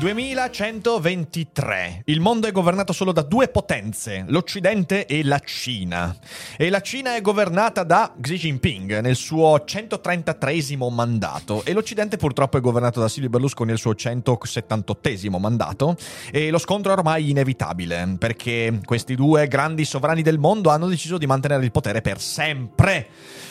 2123. Il mondo è governato solo da due potenze, l'Occidente e la Cina. E la Cina è governata da Xi Jinping nel suo 133 mandato e l'Occidente purtroppo è governato da Silvio Berlusconi nel suo 178 mandato e lo scontro è ormai inevitabile perché questi due grandi sovrani del mondo hanno deciso di mantenere il potere per sempre.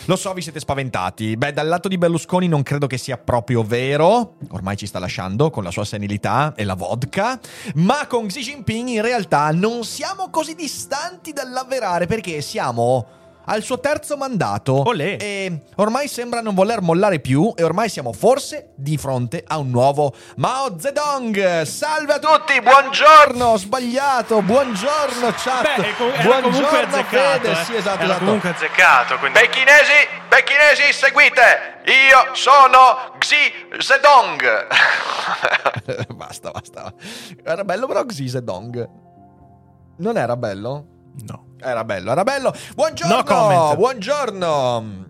Lo so, vi siete spaventati. Beh, dal lato di Berlusconi non credo che sia proprio vero. Ormai ci sta lasciando con la sua senilità e la vodka. Ma con Xi Jinping in realtà non siamo così distanti dall'avverare perché siamo al suo terzo mandato Olè. e ormai sembra non voler mollare più e ormai siamo forse di fronte a un nuovo Mao Zedong. Salve a tutti, buongiorno, ho sbagliato, buongiorno chat. Beh, com- buongiorno azzeccato, Fede, eh. sì esatto, Era esatto. comunque azzeccato, quindi... Becchinesi, becchinesi, seguite! Io sono Xi Zedong. basta, basta. Era bello però Xi Zedong. Non era bello? No. Era bello, era bello. Buongiorno, No buongiorno.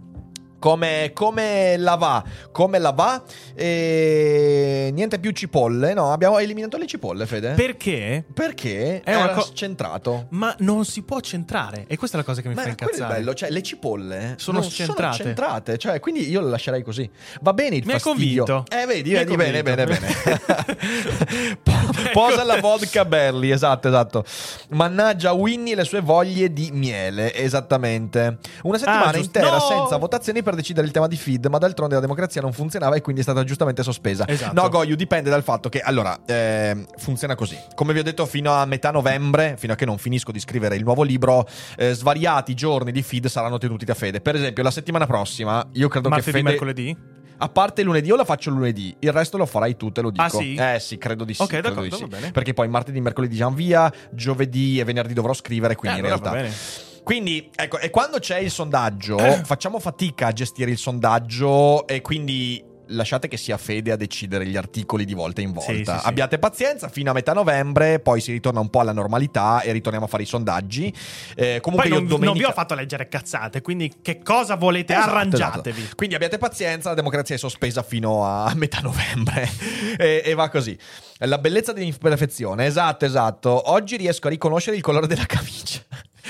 Come, come la va? Come la va? E... Niente più cipolle. No, abbiamo eliminato le cipolle, Fede. Perché? Perché È era co- centrato. Ma non si può centrare. E questa è la cosa che mi Ma fa quello è incazzare. bello, cioè le cipolle Sono non scentrate. sono centrate, cioè quindi io le lascerei così. Va bene il Mi fastidio. convinto. Eh vedi, Mi vedi bene, bene, bene. Po- Posa la vodka Berli, esatto, esatto. Mannaggia Winnie e le sue voglie di miele, esattamente. Una settimana Ah, intera No! senza votazioni per decidere il tema di feed, ma d'altronde la democrazia non funzionava e quindi è stata giustamente sospesa. Esatto. No, Goyu, dipende dal fatto che, allora, ehm, funziona così. Come vi ho detto fino a metà novembre, fino a che non finisco di scrivere il nuovo libro, eh, svariati giorni di feed saranno tenuti da Fede. Per esempio, la settimana prossima, io credo Martedì, che Fede... mercoledì? A parte lunedì, io la faccio lunedì, il resto lo farai tu, te lo dico. Ah, sì? Eh sì, credo di sì. Ok, d'accordo, di sì. va bene. Perché poi martedì, mercoledì siamo via, giovedì e venerdì dovrò scrivere, quindi Eh, in allora va realtà... Quindi, ecco, e quando c'è il sondaggio, facciamo fatica a gestire il sondaggio e quindi lasciate che sia Fede a decidere gli articoli di volta in volta. Sì, sì, sì. Abbiate pazienza fino a metà novembre, poi si ritorna un po' alla normalità e ritorniamo a fare i sondaggi. Eh, comunque non, domenica... non vi ho fatto leggere cazzate, quindi che cosa volete? Esatto, Arrangiatevi. esatto. Quindi abbiate pazienza, la democrazia è sospesa fino a metà novembre e, e va così. La bellezza dell'imperfezione, esatto, esatto. Oggi riesco a riconoscere il colore della camicia.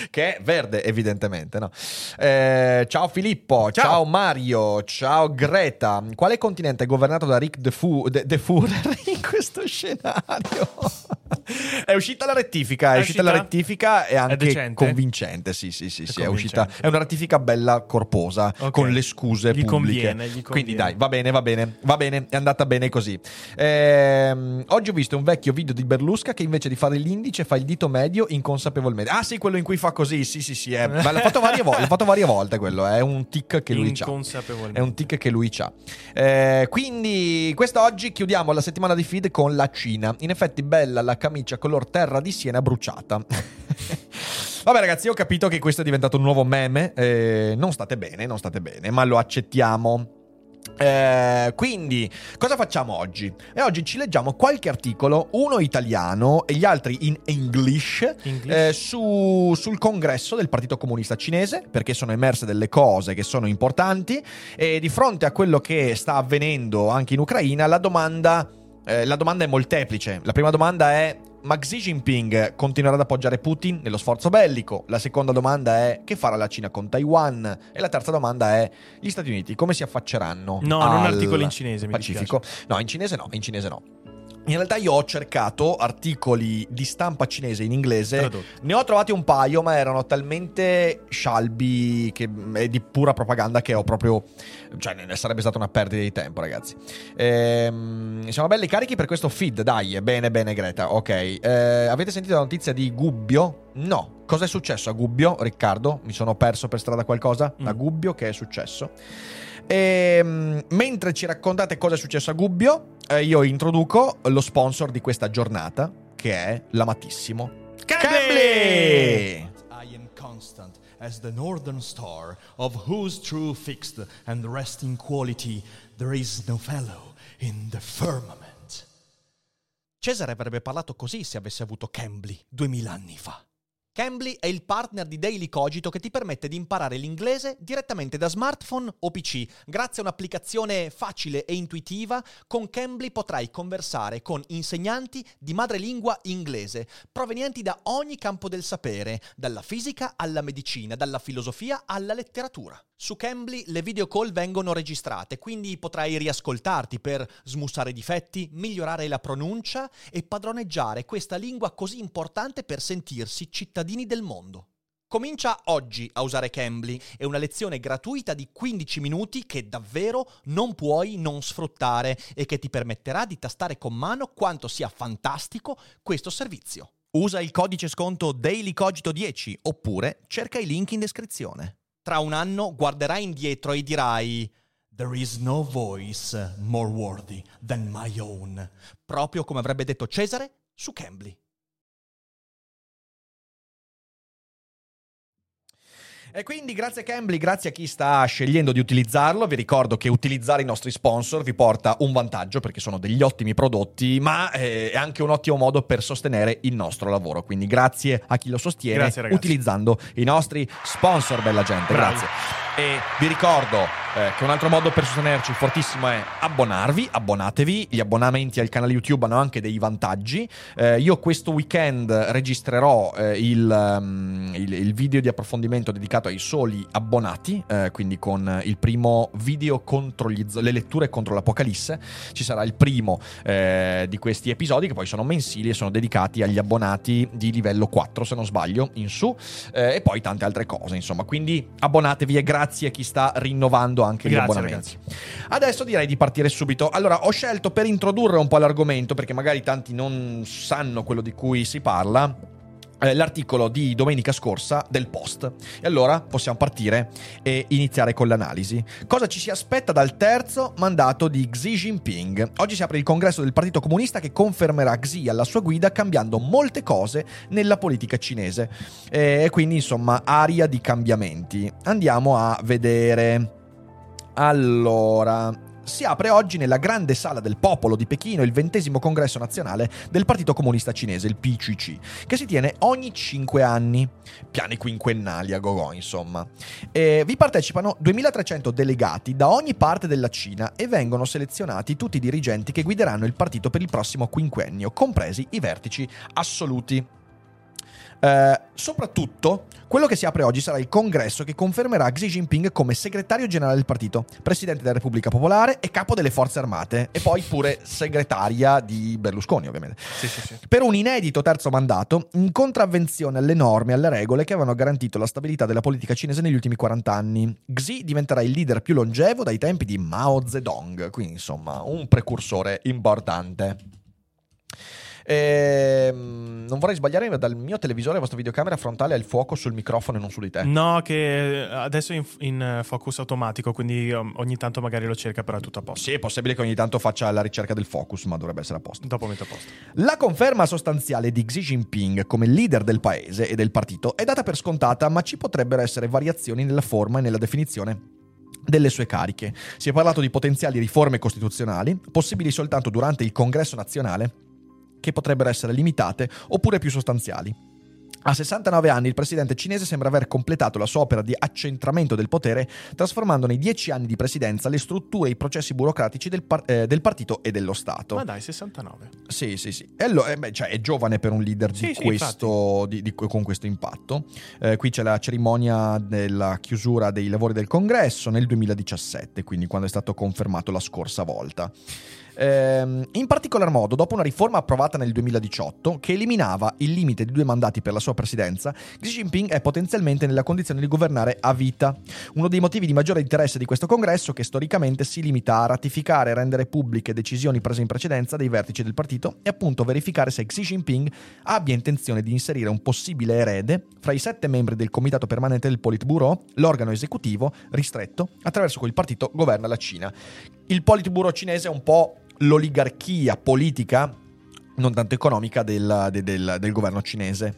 Che è verde, evidentemente, no? Eh, ciao Filippo, ciao. Ciao. Mario, ciao Greta. Quale continente è governato da Rick De, Fu- De- De Führer in questo scenario? è uscita la rettifica, è, È uscita la uscita? rettifica e anche decente? convincente. Sì, sì, sì, È sì, è uscita. convincente. È una rettifica bella corposa, Ok. con le scuse Gli pubbliche. conviene, gli Quindi conviene. dai, va bene, va bene, va bene, è andata bene così. Ehm, oggi ho visto un vecchio video di Berlusca che invece di fare l'indice fa il dito medio inconsapevolmente. Ah sì, quello in cui fa così, sì sì sì, è- l'ha fatto varie, vo- l'ha fatto varie volte quello, è un tic che lui ha. È un tic che lui ha. Eh, quindi, quest'oggi chiudiamo la settimana di feed con la Cina. In effetti, bella la camicia color terra di Siena bruciata. Vabbè, ragazzi, ho capito che questo è diventato un nuovo meme. eh, non state bene, non state bene, ma lo accettiamo. Eh, quindi, cosa facciamo oggi? E oggi ci leggiamo qualche articolo, uno italiano e gli altri in English, English. eh, su- sul congresso del Partito Comunista Cinese, perché sono emerse delle cose che sono importanti e di fronte a quello che sta avvenendo anche in Ucraina, la domanda, eh, la domanda è molteplice. La prima domanda è: ma Xi Jinping continuerà ad appoggiare Putin nello sforzo bellico? La seconda domanda è: che farà la Cina con Taiwan? E la terza domanda è: gli Stati Uniti come si affacceranno? No, non articoli in cinese, mi Pacifico? No, in cinese no, in cinese no. In realtà io ho cercato articoli di stampa cinese in inglese Tradotto. ne ho trovati un paio, ma erano talmente scialbi che, e di pura propaganda che ho proprio. cioè, ne sarebbe stata una perdita di tempo, ragazzi. Ehm, siamo belli carichi per questo feed, dai. Bene, bene, Greta. Ok. Eh, avete sentito la notizia di Gubbio? No. Cosa è successo a Gubbio, Riccardo? Mi sono perso per strada qualcosa? A Mm. Gubbio, che è successo? Ehm, mentre ci raccontate cosa è successo a Gubbio, eh, io introduco lo sponsor di questa giornata, che è l'amatissimo Cambly! I am constant as the northern star, of whose true fixed and resting quality there is no fellow in the firmament. Cesare avrebbe parlato così se avesse avuto Cambly duemila anni fa. Cambly è il partner di Daily Cogito che ti permette di imparare l'inglese direttamente da smartphone o PC. Grazie a un'applicazione facile e intuitiva, con Cambly potrai conversare con insegnanti di madrelingua inglese, provenienti da ogni campo del sapere, dalla fisica alla medicina, dalla filosofia alla letteratura. Su Cambly le video call vengono registrate, quindi potrai riascoltarti per smussare difetti, migliorare la pronuncia e padroneggiare questa lingua così importante per sentirsi cittadini del mondo. Comincia oggi a usare Cambly, è una lezione gratuita di 15 minuti che davvero non puoi non sfruttare e che ti permetterà di tastare con mano quanto sia fantastico questo servizio. Usa il codice sconto DailyCogito10 oppure cerca i link in descrizione. Tra un anno guarderai indietro e dirai There is no voice more worthy than my own, proprio come avrebbe detto Cesare su Cambly. E quindi grazie a Cambly, grazie a chi sta scegliendo di utilizzarlo, vi ricordo che utilizzare i nostri sponsor vi porta un vantaggio perché sono degli ottimi prodotti, ma eh, è anche un ottimo modo per sostenere il nostro lavoro. Quindi grazie a chi lo sostiene Grazie, utilizzando i nostri sponsor, bella gente. Bravi. Grazie. E vi ricordo eh, che un altro modo per sostenerci fortissimo è abbonarvi, abbonatevi, gli abbonamenti al canale YouTube hanno anche dei vantaggi. Eh, io questo weekend registrerò eh, il, um, il- il video di approfondimento dedicato ai soli abbonati, eh, quindi con il primo video contro gli le letture contro l'Apocalisse. Ci sarà il primo eh, di questi episodi che poi sono mensili e sono dedicati agli abbonati di livello 4, se non sbaglio, in su, eh, e poi tante altre cose, insomma. Quindi abbonatevi e grazie a chi sta rinnovando anche Grazie, gli abbonamenti. Adesso direi di partire subito. Allora, ho scelto per introdurre un po' l'argomento, perché magari tanti non sanno quello di cui si parla. Eh, L'articolo di domenica scorsa del Post. E allora possiamo partire e iniziare con l'analisi. Cosa ci si aspetta dal terzo mandato di Xi Jinping? Oggi si apre il congresso del Partito Comunista che confermerà Xi alla sua guida cambiando molte cose nella politica cinese. E quindi insomma aria di cambiamenti. Andiamo a vedere. Allora, si apre oggi nella grande sala del popolo di Pechino il ventesimo congresso nazionale del Partito Comunista Cinese, il PCC, che si tiene ogni cinque anni. Piani quinquennali a gogo, insomma. E vi partecipano 2300 delegati da ogni parte della Cina e vengono selezionati tutti i dirigenti che guideranno il partito per il prossimo quinquennio, compresi i vertici assoluti. Eh, soprattutto, quello che si apre oggi sarà il congresso che confermerà Xi Jinping come segretario generale del partito, presidente della Repubblica Popolare e capo delle forze armate, e poi pure segretaria di Berlusconi, ovviamente. Sì, sì, sì. Per un inedito terzo mandato, in contravvenzione alle norme e alle regole che avevano garantito la stabilità della politica cinese negli ultimi 40 anni. Xi diventerà il leader più longevo dai tempi di Mao Zedong, quindi insomma un precursore importante. Ehm, non vorrei sbagliare, ma dal mio televisore la vostra videocamera frontale ha il fuoco sul microfono e non su di te. No, che adesso è in, in, eh, focus automatico, quindi um, ogni tanto magari lo cerca, però è tutto a posto. Sì, è possibile che ogni tanto faccia la ricerca del focus, ma dovrebbe essere a posto. Dopo metto a posto. La conferma sostanziale di Xi Jinping come leader del paese e del partito è data per scontata, ma ci potrebbero essere variazioni nella forma e nella definizione delle sue cariche. Si è parlato di potenziali riforme costituzionali, possibili soltanto durante il congresso nazionale, che potrebbero essere limitate oppure più sostanziali. A 69 anni il presidente cinese sembra aver completato la sua opera di accentramento del potere, trasformando nei dieci anni di presidenza le strutture e i processi burocratici del, par- eh, del partito e dello Stato. Ma dai, 69. Sì, sì, sì. E allo- eh, beh, cioè, è giovane per un leader di Sì, sì, questo, di- di- con questo impatto. Eh, qui c'è la cerimonia della chiusura dei lavori del congresso nel 2017, quindi quando è stato confermato la scorsa volta. Ehm, in particolar modo, dopo una riforma approvata nel 2018 che eliminava il limite di due mandati per la sua presidenza, Xi Jinping è potenzialmente nella condizione di governare a vita. Uno dei motivi di maggiore interesse di questo congresso, che storicamente si limita a ratificare e rendere pubbliche decisioni prese in precedenza dei vertici del partito, è appunto verificare se Xi Jinping abbia intenzione di inserire un possibile erede fra i sette membri del comitato permanente del Politburo, l'organo esecutivo ristretto attraverso cui il partito governa la Cina. Il Politburo cinese è un po' l'oligarchia politica non tanto economica del, del, del, governo cinese.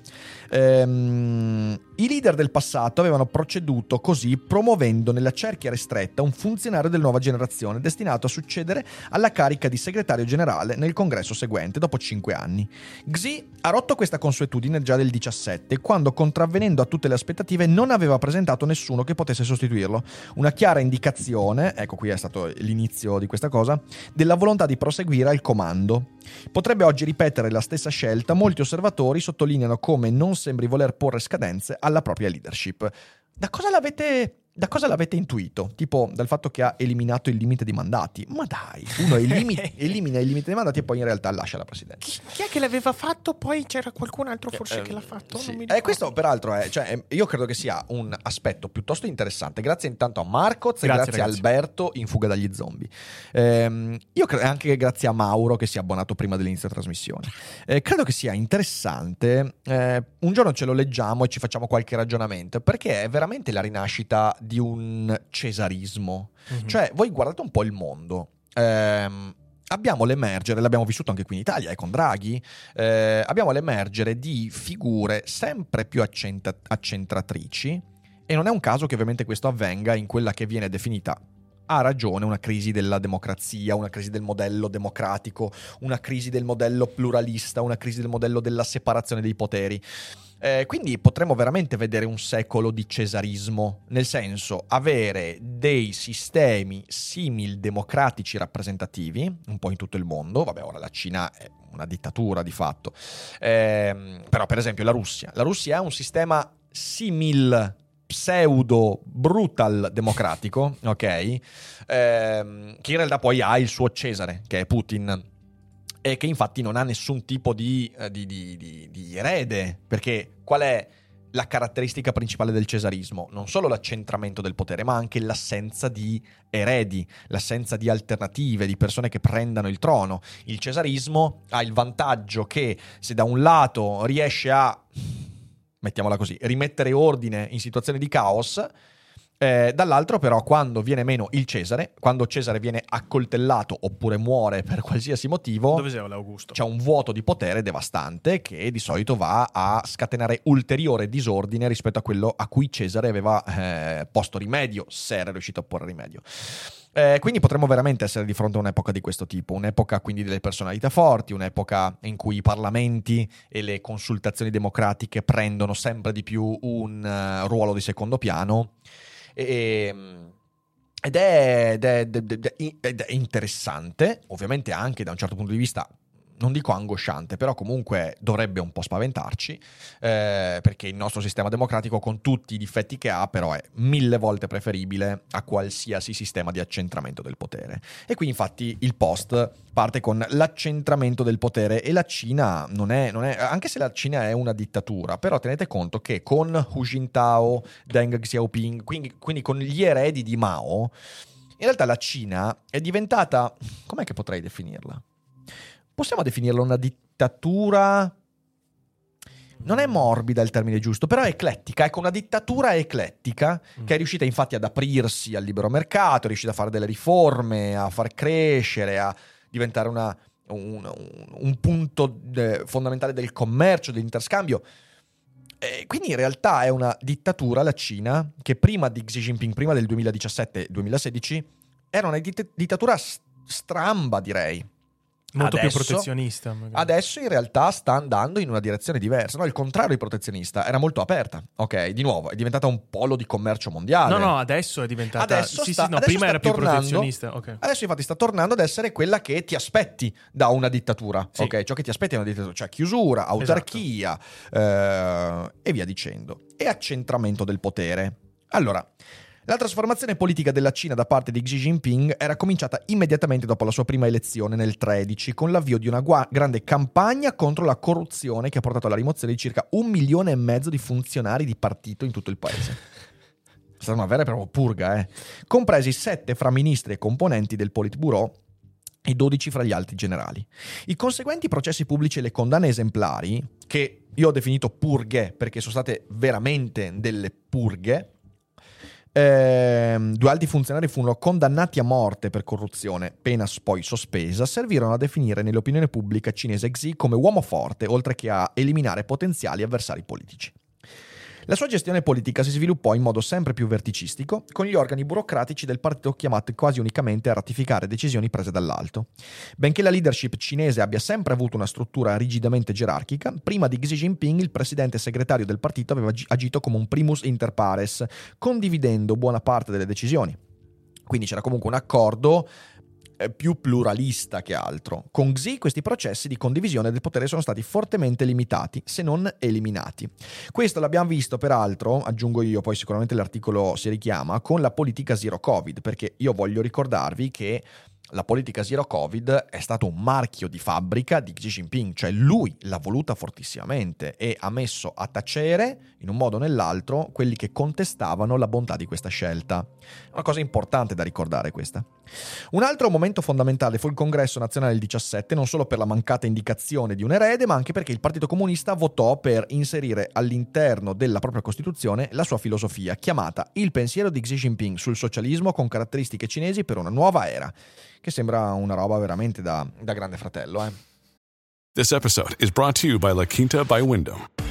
Ehm, I leader del passato avevano proceduto così promuovendo nella cerchia ristretta un funzionario della nuova generazione destinato a succedere alla carica di segretario generale nel congresso seguente, dopo cinque anni. Xi ha rotto questa consuetudine già del 17, quando contravvenendo a tutte le aspettative non aveva presentato nessuno che potesse sostituirlo. Una chiara indicazione, ecco qui è stato l'inizio di questa cosa, della volontà di proseguire al comando. Potrebbe oggi ripetere la stessa scelta, molti osservatori sottolineano come non sembri voler porre scadenze alla propria leadership. Da cosa l'avete da cosa l'avete intuito? Tipo dal fatto che ha eliminato il limite di mandati. Ma dai, uno elimi- elimina il limite di mandati e poi in realtà lascia la presidenza. Chi, chi è che l'aveva fatto? Poi c'era qualcun altro forse Eh, che l'ha fatto? sì. Non mi Eh, questo peraltro è, cioè, io credo che sia un aspetto piuttosto interessante. Grazie intanto a Marcoz e Grazie, grazie a ragazzi. Alberto in fuga dagli zombie. Ehm, io credo anche grazie a Mauro che si è abbonato prima dell'inizio della trasmissione. Eh, credo che sia interessante. eh, un giorno ce lo leggiamo e ci facciamo qualche ragionamento perché è veramente la rinascita di un cesarismo. Mhm. Cioè, voi guardate un po' il mondo. Ehm, abbiamo l'emergere, l'abbiamo vissuto anche qui in Italia, eh, con Draghi, eh, abbiamo l'emergere di figure sempre più accenta- accentratrici e non è un caso che ovviamente questo avvenga in quella che viene definita ha ragione una crisi della democrazia, una crisi del modello democratico, una crisi del modello pluralista, una crisi del modello della separazione dei poteri. Eh, quindi potremmo veramente vedere un secolo di cesarismo, nel senso avere dei sistemi simil democratici rappresentativi, un po' in tutto il mondo, vabbè ora la Cina è una dittatura di fatto, Ehm, però per esempio la Russia, la Russia è un sistema simil pseudo brutal democratico, ok? Ehm, che in realtà poi ha il suo Cesare, che è Putin e che infatti non ha nessun tipo di, eh, di- di- di- di erede, perché qual è la caratteristica principale del cesarismo? Non solo l'accentramento del potere, ma anche l'assenza di eredi, l'assenza di alternative, di persone che prendano il trono. Il cesarismo ha il vantaggio che se da un lato riesce a, mettiamola così, rimettere ordine in situazioni di caos, eh, dall'altro però quando viene meno il Cesare, quando Cesare viene accoltellato oppure muore per qualsiasi motivo, Dove sei c'è un vuoto di potere devastante che di solito va a scatenare ulteriore disordine rispetto a quello a cui Cesare aveva eh, posto rimedio, se era riuscito a porre rimedio. Eh, quindi potremmo veramente essere di fronte a un'epoca di questo tipo, un'epoca quindi delle personalità forti, un'epoca in cui i parlamenti e le consultazioni democratiche prendono sempre di più un eh, ruolo di secondo piano. E, ed è, ed è- ed è- ed è interessante, ovviamente anche da un certo punto di vista, non dico angosciante, però comunque dovrebbe un po' spaventarci, eh, perché il nostro sistema democratico, con tutti i difetti che ha, però è mille volte preferibile a qualsiasi sistema di accentramento del potere. E qui infatti il post parte con l'accentramento del potere e la Cina non è, non è- anche se la Cina è una dittatura, però tenete conto che con Hu Jintao, Deng Xiaoping, quindi, quindi con gli eredi di Mao, in realtà la Cina è diventata, com'è che potrei definirla? Possiamo definirla una dittatura... Non è morbida il termine giusto, però è eclettica, ecco una dittatura eclettica Mm. che è riuscita infatti ad aprirsi al libero mercato, è riuscita a fare delle riforme, a far crescere, a diventare una- un, un- un punto eh, fondamentale del commercio, dell'interscambio. E quindi in realtà è una dittatura, la Cina, che prima di Xi Jinping, prima del 2017-2016, era una dit- dittatura stramba, direi. Molto Adesso- più protezionista. magari. Adesso in realtà sta andando in una direzione diversa. No, il contrario di protezionista, era molto aperta. Ok, di nuovo, è diventata un polo di commercio mondiale. No, no, adesso è diventata. Adesso sì, sta- sì, no, adesso prima era più tornando- protezionista. Ok. Adesso infatti sta tornando ad essere quella che ti aspetti da una dittatura, Sì. ok? Ciò che ti aspetti da una dittatura, cioè chiusura, autarchia eh, e via dicendo. E accentramento del potere. Allora, la trasformazione politica della Cina da parte di Xi Jinping era cominciata immediatamente dopo la sua prima elezione nel 13, con l'avvio di una gua- grande campagna contro la corruzione che ha portato alla rimozione di circa un milione e mezzo di funzionari di partito in tutto il paese. È stata una vera e propria purga, eh. Compresi sette fra ministri e componenti del Politburo e 12 fra gli altri generali. I conseguenti processi pubblici e le condanne esemplari, che io ho definito purghe perché sono state veramente delle purghe, ehm, due alti funzionari furono condannati a morte per corruzione, pena poi sospesa, servirono a definire nell'opinione pubblica cinese Xi come uomo forte, oltre che a eliminare potenziali avversari politici. La sua gestione politica si sviluppò in modo sempre più verticistico, con gli organi burocratici del partito chiamati quasi unicamente a ratificare decisioni prese dall'alto. Benché la leadership cinese abbia sempre avuto una struttura rigidamente gerarchica, prima di Xi Jinping il presidente segretario del partito aveva agito come un primus inter pares, condividendo buona parte delle decisioni. Quindi c'era comunque un accordo più pluralista che altro. Con Xi questi processi di condivisione del potere sono stati fortemente limitati, se non eliminati. Questo l'abbiamo visto peraltro, aggiungo io, poi sicuramente l'articolo si richiama, con la politica zero Covid, perché io voglio ricordarvi che la politica zero Covid è stato un marchio di fabbrica di Xi Jinping, cioè lui l'ha voluta fortissimamente e ha messo a tacere, in un modo o nell'altro, quelli che contestavano la bontà di questa scelta. Una cosa importante da ricordare questa. Un altro momento fondamentale fu il congresso nazionale del 17, non solo per la mancata indicazione di un erede, ma anche perché il Partito Comunista votò per inserire all'interno della propria Costituzione la sua filosofia, chiamata Il pensiero di Xi Jinping sul socialismo con caratteristiche cinesi per una nuova era, che sembra una roba veramente da, da grande fratello. Eh. This episode is brought to you by La Quinta by Wyndham.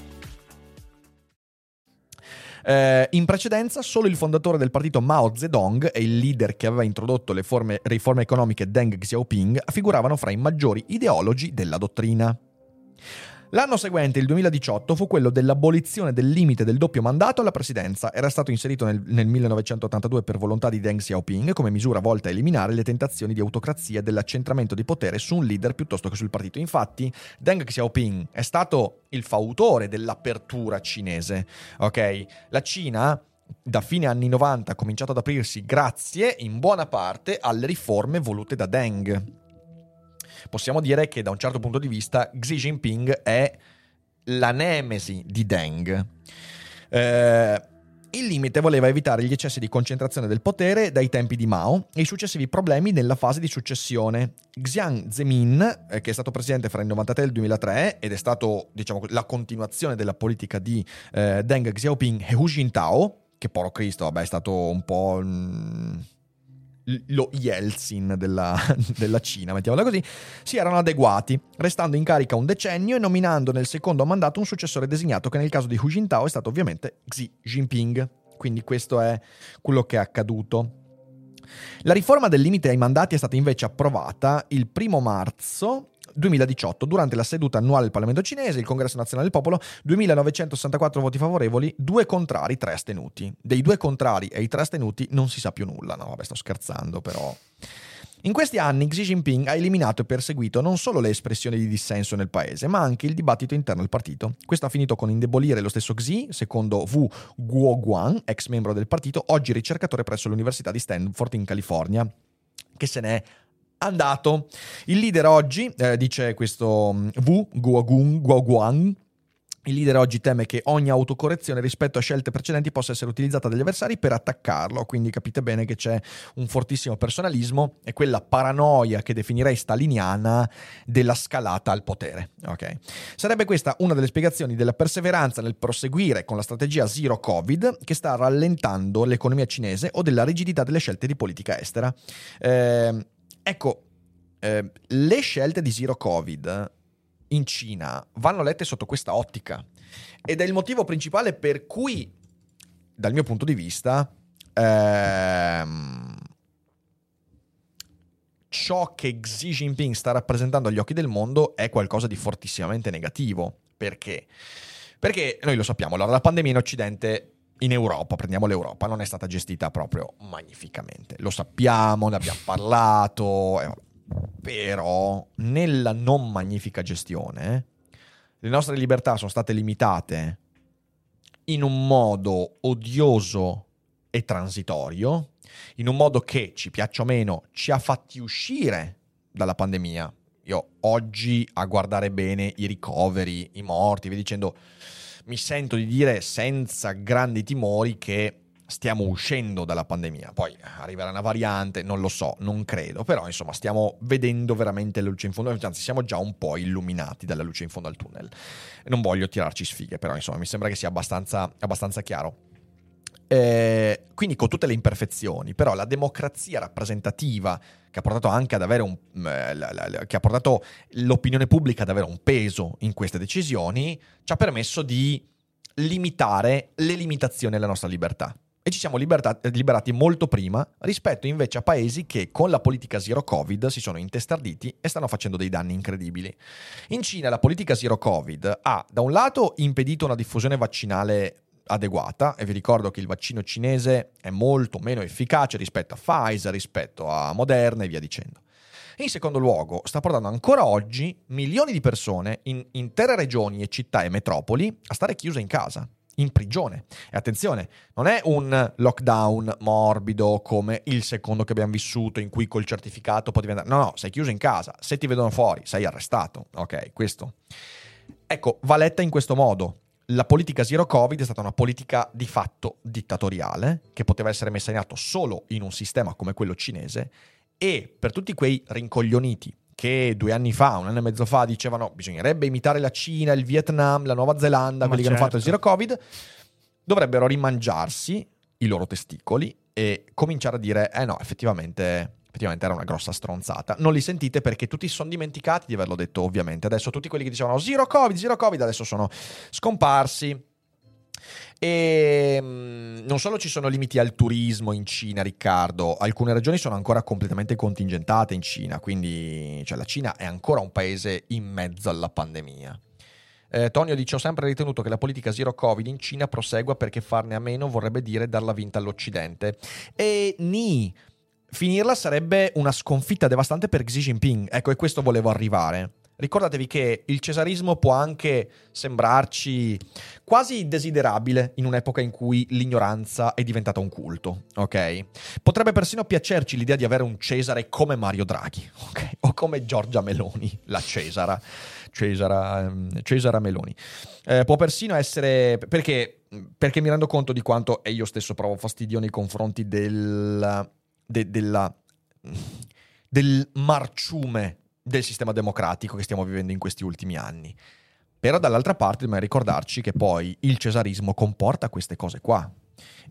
Eh, in precedenza, solo il fondatore del partito Mao Zedong e il leader che aveva introdotto le forme, riforme economiche Deng Xiaoping figuravano fra i maggiori ideologi della dottrina. L'anno seguente, il 2018, fu quello dell'abolizione del limite del doppio mandato alla presidenza. Era stato inserito nel, nel 1982 per volontà di Deng Xiaoping come misura volta a eliminare le tentazioni di autocrazia e dell'accentramento di potere su un leader piuttosto che sul partito. Infatti, Deng Xiaoping è stato il fautore dell'apertura cinese. Ok? La Cina da fine anni 90 ha cominciato ad aprirsi grazie in buona parte alle riforme volute da Deng possiamo dire che da un certo punto di vista Xi Jinping è la nemesi di Deng. Eh, il limite voleva evitare gli eccessi di concentrazione del potere dai tempi di Mao e i successivi problemi nella fase di successione. Xiang Zemin, eh, che è stato presidente fra il 93 e il 2003 ed è stato diciamo, la continuazione della politica di eh, Deng Xiaoping e Hu Jintao, che poro Cristo vabbè, è stato un po'... Mh, lo Yeltsin della, della, Cina, mettiamola così, si erano adeguati, restando in carica un decennio e nominando nel secondo mandato un successore designato che nel caso di Hu Jintao è stato ovviamente Xi Jinping. Quindi questo è quello che è accaduto. La riforma del limite ai mandati è stata invece approvata il primo marzo 2018, durante la seduta annuale del Parlamento cinese, il Congresso Nazionale del Popolo, 2964 voti favorevoli, due contrari, tre astenuti. Dei due contrari e i tre astenuti non si sa più nulla. No, vabbè, sto scherzando, però. In questi anni Xi Jinping ha eliminato e perseguito non solo le espressioni di dissenso nel paese, ma anche il dibattito interno del partito. Questo ha finito con indebolire lo stesso Xi, secondo Wu Guoguang, ex membro del partito, oggi ricercatore presso l'Università di Stanford in California, che se ne è andato. Il leader oggi, eh, dice questo mm, Wu Guoguang, Guoguang, il leader oggi teme che ogni autocorrezione rispetto a scelte precedenti possa essere utilizzata dagli avversari per attaccarlo, quindi capite bene che c'è un fortissimo personalismo e quella paranoia che definirei staliniana della scalata al potere. Okay. Sarebbe questa una delle spiegazioni della perseveranza nel proseguire con la strategia Zero Covid che sta rallentando l'economia cinese o della rigidità delle scelte di politica estera. Eh, Ecco, eh, le scelte di Zero Covid in Cina vanno lette sotto questa ottica ed è il motivo principale per cui, dal mio punto di vista, ehm, ciò che Xi Jinping sta rappresentando agli occhi del mondo è qualcosa di fortissimamente negativo. Perché? Perché noi lo sappiamo, allora la pandemia in Occidente in Europa, prendiamo l'Europa, non è stata gestita proprio magnificamente. Lo sappiamo, ne abbiamo parlato, eh, però nella non magnifica gestione le nostre libertà sono state limitate in un modo odioso e transitorio, in un modo che, ci piaccia o meno, ci ha fatti uscire dalla pandemia. Io oggi a guardare bene i ricoveri, i morti, vi dicendo mi sento di dire senza grandi timori che stiamo uscendo dalla pandemia. Poi arriverà una variante, non lo so, non credo, però insomma stiamo vedendo veramente la luce in fondo, anzi siamo già un po' illuminati dalla luce in fondo al tunnel. Non voglio tirarci sfighe, però insomma mi sembra che sia abbastanza, abbastanza chiaro. Eh, quindi con tutte le imperfezioni, però la democrazia rappresentativa che ha portato anche ad avere un eh, la, la, la, che ha portato l'opinione pubblica ad avere un peso in queste decisioni, ci ha permesso di limitare le limitazioni alla nostra libertà. E ci siamo liberati molto prima rispetto invece a paesi che con la politica zero covid si sono intestarditi e stanno facendo dei danni incredibili. In Cina la politica zero covid ha da un lato impedito una diffusione vaccinale adeguata e vi ricordo che il vaccino cinese è molto meno efficace rispetto a Pfizer, rispetto a Moderna e via dicendo. In secondo luogo, sta portando ancora oggi milioni di persone in intere regioni e città e metropoli a stare chiuse in casa, in prigione. E attenzione, non è un lockdown morbido come il secondo che abbiamo vissuto, in cui col certificato potevi andare. No, no, sei chiuso in casa. Se ti vedono fuori, sei arrestato. Ok, questo. Ecco, va letta in questo modo la politica zero covid è stata una politica di fatto dittatoriale che poteva essere messa in atto solo in un sistema come quello cinese e per tutti quei rincoglioniti che due anni fa, un anno e mezzo fa dicevano bisognerebbe imitare la Cina, il Vietnam, la Nuova Zelanda, quelli certo. che hanno fatto il certo. zero covid, dovrebbero rimangiarsi i loro testicoli e cominciare a dire eh no, effettivamente effettivamente era una grossa stronzata. Non li sentite perché tutti si sono dimenticati di averlo detto, ovviamente. Adesso tutti quelli che dicevano zero covid, zero covid, adesso sono scomparsi. E mm, non solo ci sono limiti al turismo in Cina, Riccardo, alcune regioni sono ancora completamente contingentate in Cina, quindi cioè, la Cina è ancora un paese in mezzo alla pandemia. Eh, Tonio dice: Ho sempre ritenuto che la politica zero Covid in Cina prosegua perché farne a meno vorrebbe dire darla vinta all'Occidente. E ni, finirla sarebbe una sconfitta devastante per Xi Jinping. Ecco, e questo volevo arrivare. Ricordatevi che il cesarismo può anche sembrarci quasi desiderabile in un'epoca in cui l'ignoranza è diventata un culto, ok? Potrebbe persino piacerci l'idea di avere un Cesare come Mario Draghi, ok? O come Giorgia Meloni, la Cesara. Cesara, ehm, Cesara Meloni. Eh, può persino essere... perché, perché mi rendo conto di quanto, e io stesso provo fastidio nei confronti del de, della, del marciume del sistema democratico che stiamo vivendo in questi ultimi anni. Però dall'altra parte dobbiamo ricordarci che poi il cesarismo comporta queste cose qua.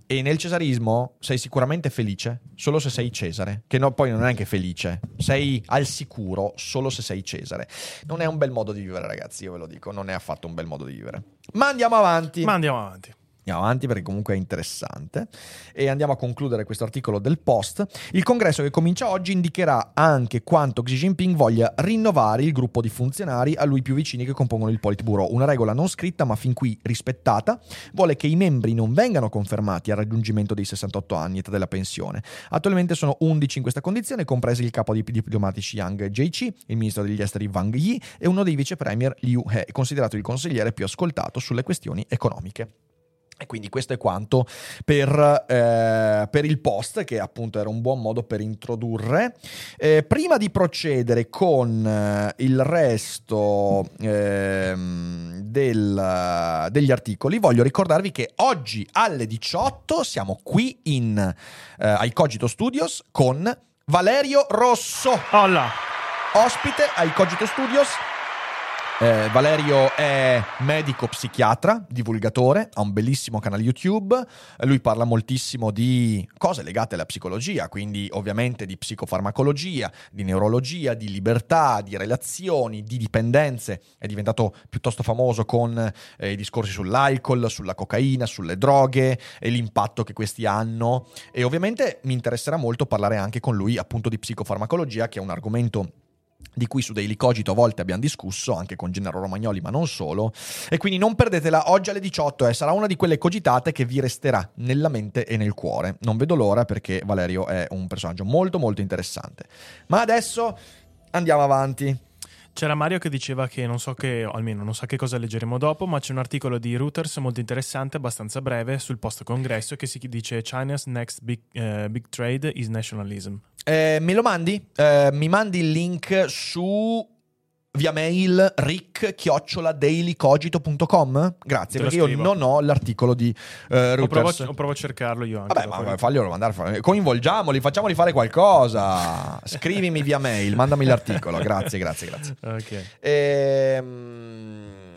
E nel cesarismo sei sicuramente felice solo se sei Cesare, che no, poi non è anche felice, sei al sicuro solo se sei Cesare. Non è un bel modo di vivere, ragazzi, io ve lo dico, non è affatto un bel modo di vivere. Ma andiamo avanti. Ma andiamo avanti. Andiamo avanti perché comunque è interessante e andiamo a concludere questo articolo del post. Il congresso che comincia oggi indicherà anche quanto Xi Jinping voglia rinnovare il gruppo di funzionari a lui più vicini che compongono il Politburo. Una regola non scritta ma fin qui rispettata vuole che i membri non vengano confermati al raggiungimento dei 68 anni età della pensione. Attualmente sono 11 in questa condizione, compresi il capo dei diplomatici Yang Jiechi, il ministro degli esteri Wang Yi e uno dei vice premier Liu He, considerato il consigliere più ascoltato sulle questioni economiche. E quindi questo è quanto per, eh, per, il post, che appunto era un buon modo per introdurre. Eh, prima di procedere con eh, il resto ehm, del, degli articoli, voglio ricordarvi che oggi alle 18 siamo qui in, eh, ai Cogito Studios con Valerio Rosso. Hola. Ospite ai Cogito Studios eh, Valerio è medico psichiatra, divulgatore, ha un bellissimo canale YouTube, lui parla moltissimo di cose legate alla psicologia, quindi ovviamente di psicofarmacologia, di neurologia, di libertà, di relazioni, di dipendenze, è diventato piuttosto famoso con eh, i discorsi sull'alcol, sulla cocaina, sulle droghe e l'impatto che questi hanno. E ovviamente mi interesserà molto parlare anche con lui appunto di psicofarmacologia che è un argomento di cui su Daily Cogito a volte abbiamo discusso, anche con Gennaro Romagnoli, ma non solo. E quindi non perdetela oggi alle 18 e eh, sarà una di quelle cogitate che vi resterà nella mente e nel cuore. Non vedo l'ora perché Valerio è un personaggio molto molto interessante. Ma adesso andiamo avanti. C'era Mario che diceva che non so che, almeno non so che cosa leggeremo dopo, ma c'è un articolo di Reuters molto interessante, abbastanza breve, sul post congresso che si dice China's next big, uh, big trade is nationalism. Eh, me lo mandi? Eh, mi mandi il link su via mail rick-dailycogito.com? Grazie, Te perché io non ho l'articolo di provo, Reuters. o provo a cercarlo io anche. Vabbè, ma faglielo mandare, coinvolgiamoli, facciamoli fare qualcosa. Scrivimi via mail, mandami l'articolo. Grazie, grazie, grazie. Ok. Ehm,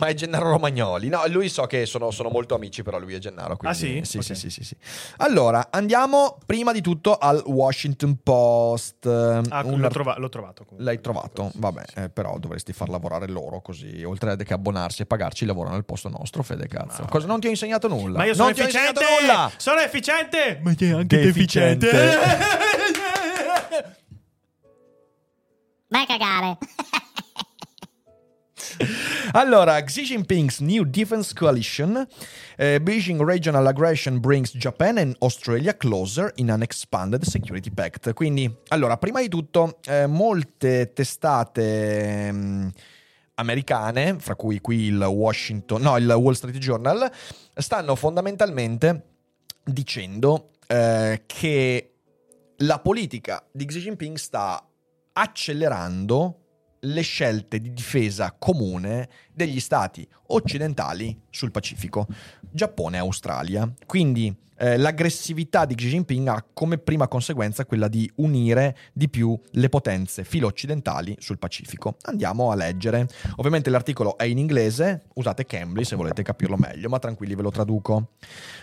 Ma è Gennaro Romagnoli. No, lui so che sono, sono molto amici, però lui è Gennaro. quindi- Ah, sì? Sì, Ok. sì, sì, sì, sì. Allora, andiamo prima di tutto al Washington Post. Ah, Un l'ho, trova- l'ho trovato. comunque. L'hai trovato? Vabbè, eh, però dovresti far lavorare loro così, oltre che abbonarsi e pagarci, lavorano al posto nostro, Fede cazzo. Ma- Cosa non ti ho insegnato nulla? Ma io sono non ti ho efficiente! insegnato nulla! Sono efficiente! Ma sei anche Deficiente. Vai a cagare. Allora, Xi Jinping's new defense coalition, eh, Beijing regional aggression brings Japan and Australia closer in an expanded security pact. Quindi, allora, prima di tutto, eh, molte testate mm, americane, fra cui qui il Washington, no, il Wall Street Journal, stanno fondamentalmente dicendo eh, che la politica di Xi Jinping sta accelerando le scelte di difesa comune degli stati occidentali sul Pacifico, Giappone e Australia. Quindi eh, l'aggressività di Xi Jinping ha come prima conseguenza quella di unire di più le potenze filo-occidentali sul Pacifico. Andiamo a leggere. Ovviamente l'articolo è in inglese, usate Cambly se volete capirlo meglio, ma tranquilli ve lo traduco.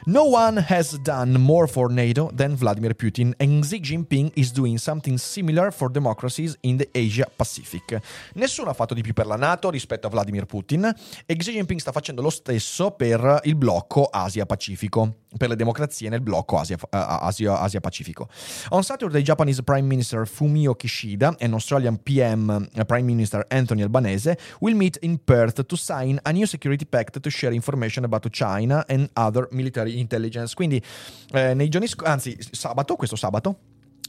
No one has done more for NATO than Vladimir Putin and Xi Jinping is doing something similar for democracies in the Asia Pacific. Nessuno ha fatto di più per la NATO rispetto a Vladimir Putin e Xi Jinping sta facendo lo stesso per il blocco Asia-Pacifico, per le democrazie nel blocco Asia- eh, Asia- Asia-Pacifico. On Saturday, Japanese Prime Minister Fumio Kishida and Australian PM uh, Prime Minister Anthony Albanese will meet in Perth to sign a new security pact to share information about China and other military intelligence. Quindi eh, nei giorni sc- anzi sabato, questo sabato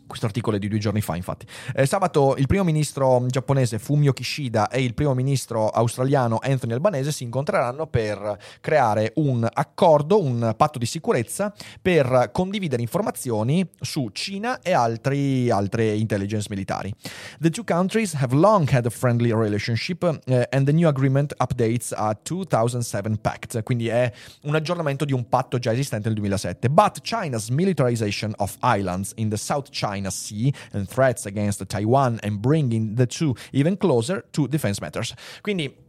questo articolo è di due giorni fa, infatti. Eh, sabato il primo ministro giapponese Fumio Kishida e il primo ministro australiano Anthony Albanese si incontreranno per creare un accordo, un patto di sicurezza per condividere informazioni su Cina e altri, altre intelligence militari. The two countries have long had a friendly relationship eh, and the new agreement updates a 2007 pact, quindi è un aggiornamento di un patto già esistente nel 2007. But China's militarization of islands in the South China Sea and threats against Taiwan and bringing the two even closer to defense matters. Quindi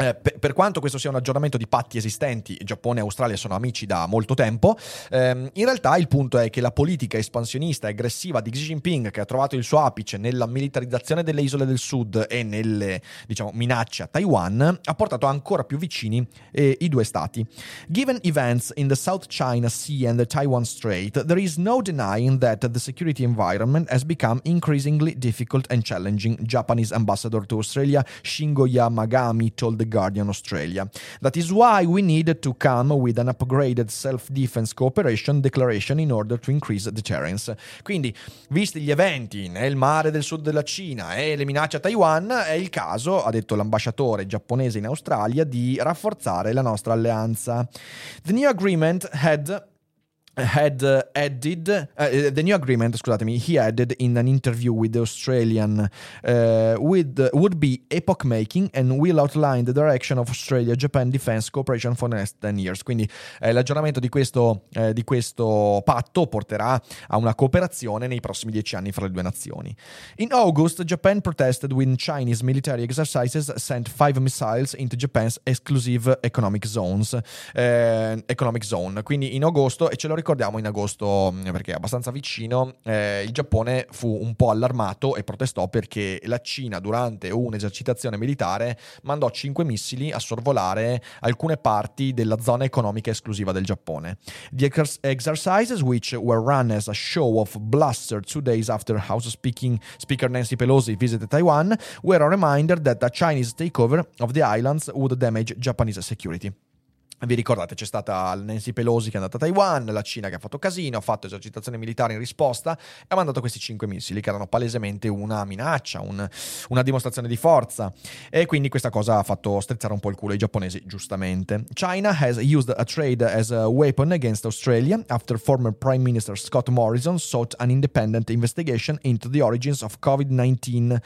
eh, per, per quanto questo sia un aggiornamento di patti esistenti, Giappone e Australia sono amici da molto tempo, ehm, in realtà il punto è che la politica espansionista e aggressiva di Xi Jinping, che ha trovato il suo apice nella militarizzazione delle isole del sud e nelle diciamo, minacce a Taiwan, ha portato ancora più vicini eh, i due stati. Given events in the South China Sea and the Taiwan Strait, there is no denying that the security environment has become increasingly difficult and challenging, Japanese ambassador to Australia Shingo Yamagami told the Guardian Australia. That is why we need to come with an upgraded self-defense cooperation declaration in order to increase deterrence. Quindi, visti gli eventi nel mare del sud della Cina e le minacce a Taiwan, è il caso, ha detto l'ambasciatore giapponese in Australia, di rafforzare la nostra alleanza. The new agreement had had uh, added uh, the new agreement scusatemi he added in an interview with the Australian uh, with would be epoch making and will outline the direction of Australia Japan defense cooperation for the next 10 years. Quindi eh, l'aggiornamento di questo, eh, di questo patto porterà a una cooperazione nei prossimi 10 anni fra le due nazioni. In August Japan protested when Chinese military exercises sent five missiles into Japan's exclusive economic zones eh, economic zone. Quindi in agosto e ce lo ricordiamo in agosto mh, perché è abbastanza vicino, eh, il Giappone fu un po' allarmato e protestò perché la Cina durante un'esercitazione militare mandò 5 missili a sorvolare alcune parti della zona economica esclusiva del Giappone. The ex- exercises, which were run as a show of bluster two days after House Speaking Speaker Nancy Pelosi visited Taiwan, were a reminder that a Chinese takeover of the islands would damage Japanese security. Vi ricordate, c'è stata Nancy Pelosi che è andata a Taiwan, la Cina che ha fatto casino, ha fatto esercitazione militare in risposta e ha mandato questi cinque missili che erano palesemente una minaccia, un- una dimostrazione di forza. E quindi questa cosa ha fatto strizzare un po' il culo ai giapponesi, giustamente. China has used a trade as a weapon against Australia after former Prime Minister Scott Morrison sought an independent investigation into the origins of COVID-19.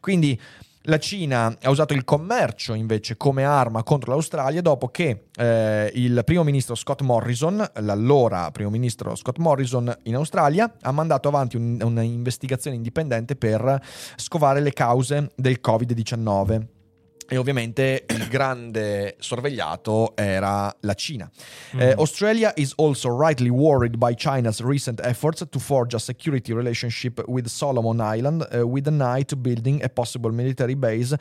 Quindi La Cina ha usato il commercio invece come arma contro l'Australia dopo che eh, il primo ministro Scott Morrison, l'allora primo ministro Scott Morrison in Australia, ha mandato avanti un, un'investigazione indipendente per scovare le cause del Covid-19 e ovviamente il grande sorvegliato era la Cina. Mm. Uh, Australia is also rightly worried by China's recent efforts to forge a security relationship with Solomon Island uh, with an eye to building a possible military base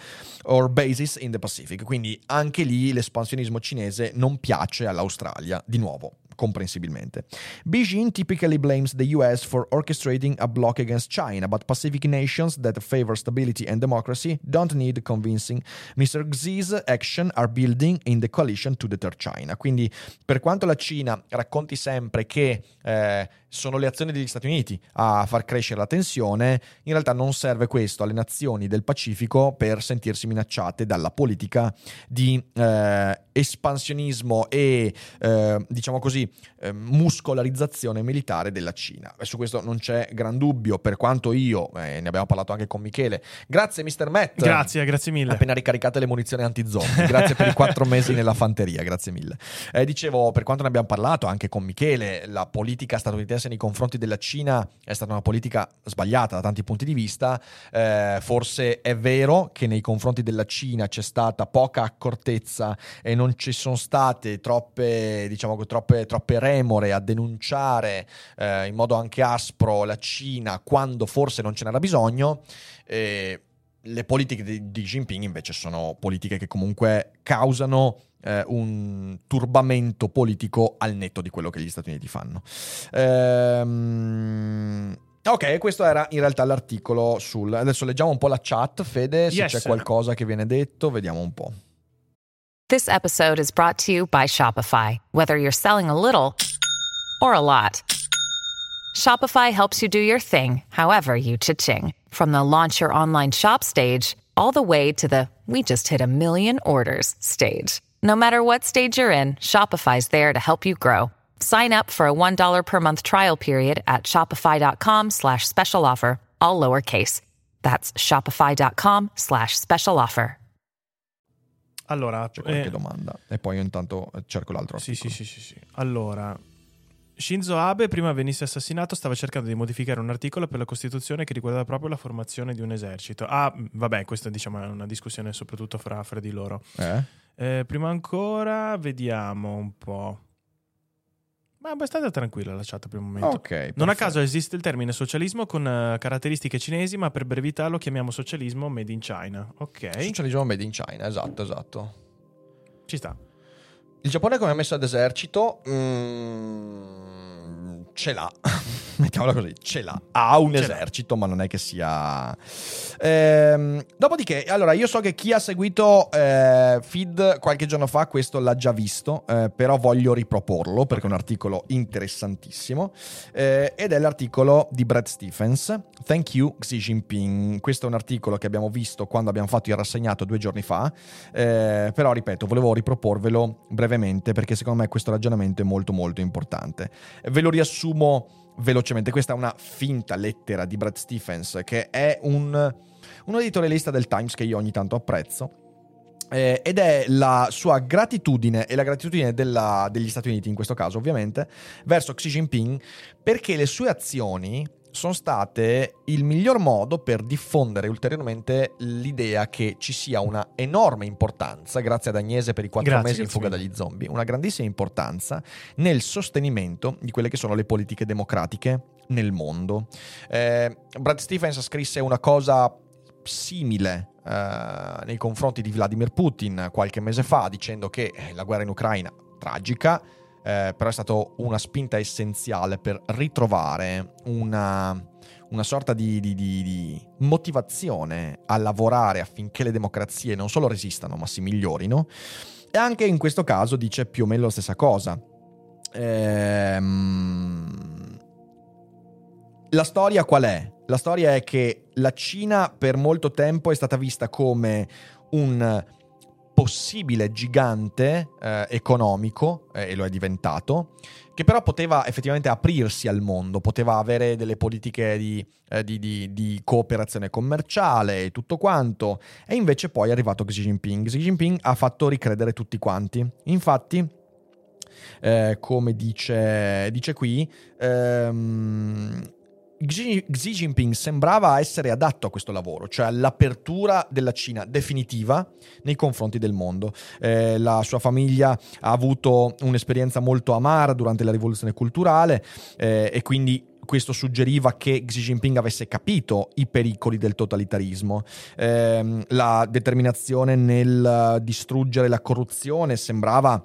or bases in the Pacific. Quindi anche lì l'espansionismo cinese non piace all'Australia, di nuovo comprensibilmente. Beijing typically blames the US for orchestrating a block against China, but Pacific nations that favor stability and democracy don't need convincing. Mr. Xi's action are building in the coalition to deter China. Quindi, per quanto la Cina racconti sempre che eh, sono le azioni degli Stati Uniti a far crescere la tensione, in realtà non serve questo alle nazioni del Pacifico per sentirsi minacciate dalla politica di eh, espansionismo e, eh, diciamo così, eh, muscolarizzazione militare della Cina. E su questo non c'è gran dubbio, per quanto io, eh, ne abbiamo parlato anche con Michele. Grazie Mr. Matt. Grazie, grazie mille. Appena ricaricate le munizioni anti-zombie. Grazie per i quattro mesi nella fanteria, grazie mille. Eh, dicevo, per quanto ne abbiamo parlato anche con Michele, la politica statunitense statunitense nei confronti della Cina è stata una politica sbagliata da tanti punti di vista. Eh, forse è vero che nei confronti della Cina c'è stata poca accortezza e non ci sono state troppe, diciamo, troppe, troppe remore a denunciare eh, in modo anche aspro la Cina quando forse non ce n'era bisogno. Eh, le politiche di, di Jinping invece sono politiche che comunque causano eh, un turbamento politico al netto di quello che gli Stati Uniti fanno. Ehm... Ok, questo era in realtà l'articolo sul... Adesso leggiamo un po' la chat, Fede, se yes. c'è qualcosa che viene detto, vediamo un po'. This episode is brought to you by Shopify. Whether you're selling a little or a lot, Shopify helps you do your thing, however you cha-ching. From the launch your online shop stage, all the way to the we just hit a million orders stage. No matter what stage you're in, Shopify's there to help you grow. Sign up for a $1 per month trial period at shopify.com slash special offer, all lowercase. That's shopify.com slash special offer. Allora, c'è qualche eh, domanda e poi io intanto cerco l'altro. Sì, sì, sì, sì, sì. Allora, Shinzo Abe, prima venisse assassinato, stava cercando di modificare un articolo per la Costituzione che riguarda proprio la formazione di un esercito. Ah, vabbè, questa diciamo, è una discussione soprattutto fra, fra di loro. Eh? Eh, prima ancora, vediamo un po'. Ma è abbastanza tranquilla la chat per il momento. Okay, non a caso esiste il termine socialismo con uh, caratteristiche cinesi, ma per brevità lo chiamiamo socialismo made in China. Ok. Socialismo made in China, esatto, esatto. Ci sta. Il Giappone come ha messo ad esercito? Mm, ce l'ha. Mettiamola così, ce l'ha. Ha un ce esercito, l'ha. ma non è che sia. Ehm, dopodiché, allora, io so che chi ha seguito eh, Feed qualche giorno fa, questo l'ha già visto, eh, però voglio riproporlo perché è un articolo interessantissimo. Eh, ed è l'articolo di Brad Stephens, Thank You Xi Jinping. Questo è un articolo che abbiamo visto quando abbiamo fatto il rassegnato due giorni fa, eh, però ripeto, volevo riproporvelo brevemente perché secondo me questo ragionamento è molto molto importante. Ve lo riassumo velocemente. Questa è una finta lettera di Brad Stephens, che è un, un editorialista del Times che io ogni tanto apprezzo. Eh, ed è la sua gratitudine e la gratitudine della, degli Stati Uniti in questo caso ovviamente verso Xi Jinping perché le sue azioni sono state il miglior modo per diffondere ulteriormente l'idea che ci sia una enorme importanza, grazie ad Agnese per i quattro grazie, mesi in fuga dagli zombie, una grandissima importanza nel sostenimento di quelle che sono le politiche democratiche nel mondo. Eh, Brad Stephens scrisse una cosa simile eh, nei confronti di Vladimir Putin qualche mese fa, dicendo che la guerra in Ucraina, tragica, eh, però è stata una spinta essenziale per ritrovare una, una sorta di, di, di, di, motivazione a lavorare affinché le democrazie non solo resistano ma si migliorino. E anche in questo caso dice più o meno la stessa cosa. Ehm... La storia qual è? La storia è che la Cina per molto tempo è stata vista come un possibile gigante eh, economico, eh, e lo è diventato, che però poteva effettivamente aprirsi al mondo, poteva avere delle politiche di, eh, di, di, di, cooperazione commerciale e tutto quanto, e invece poi è arrivato Xi Jinping. Xi Jinping ha fatto ricredere tutti quanti. Infatti, eh, come dice, dice qui, ehm, Xi, Jinping sembrava essere adatto a questo lavoro, cioè all'apertura della Cina definitiva nei confronti del mondo. Eh, la sua famiglia ha avuto un'esperienza molto amara durante la rivoluzione culturale eh, e quindi questo suggeriva che Xi Jinping avesse capito i pericoli del totalitarismo. Eh, la determinazione nel distruggere la corruzione sembrava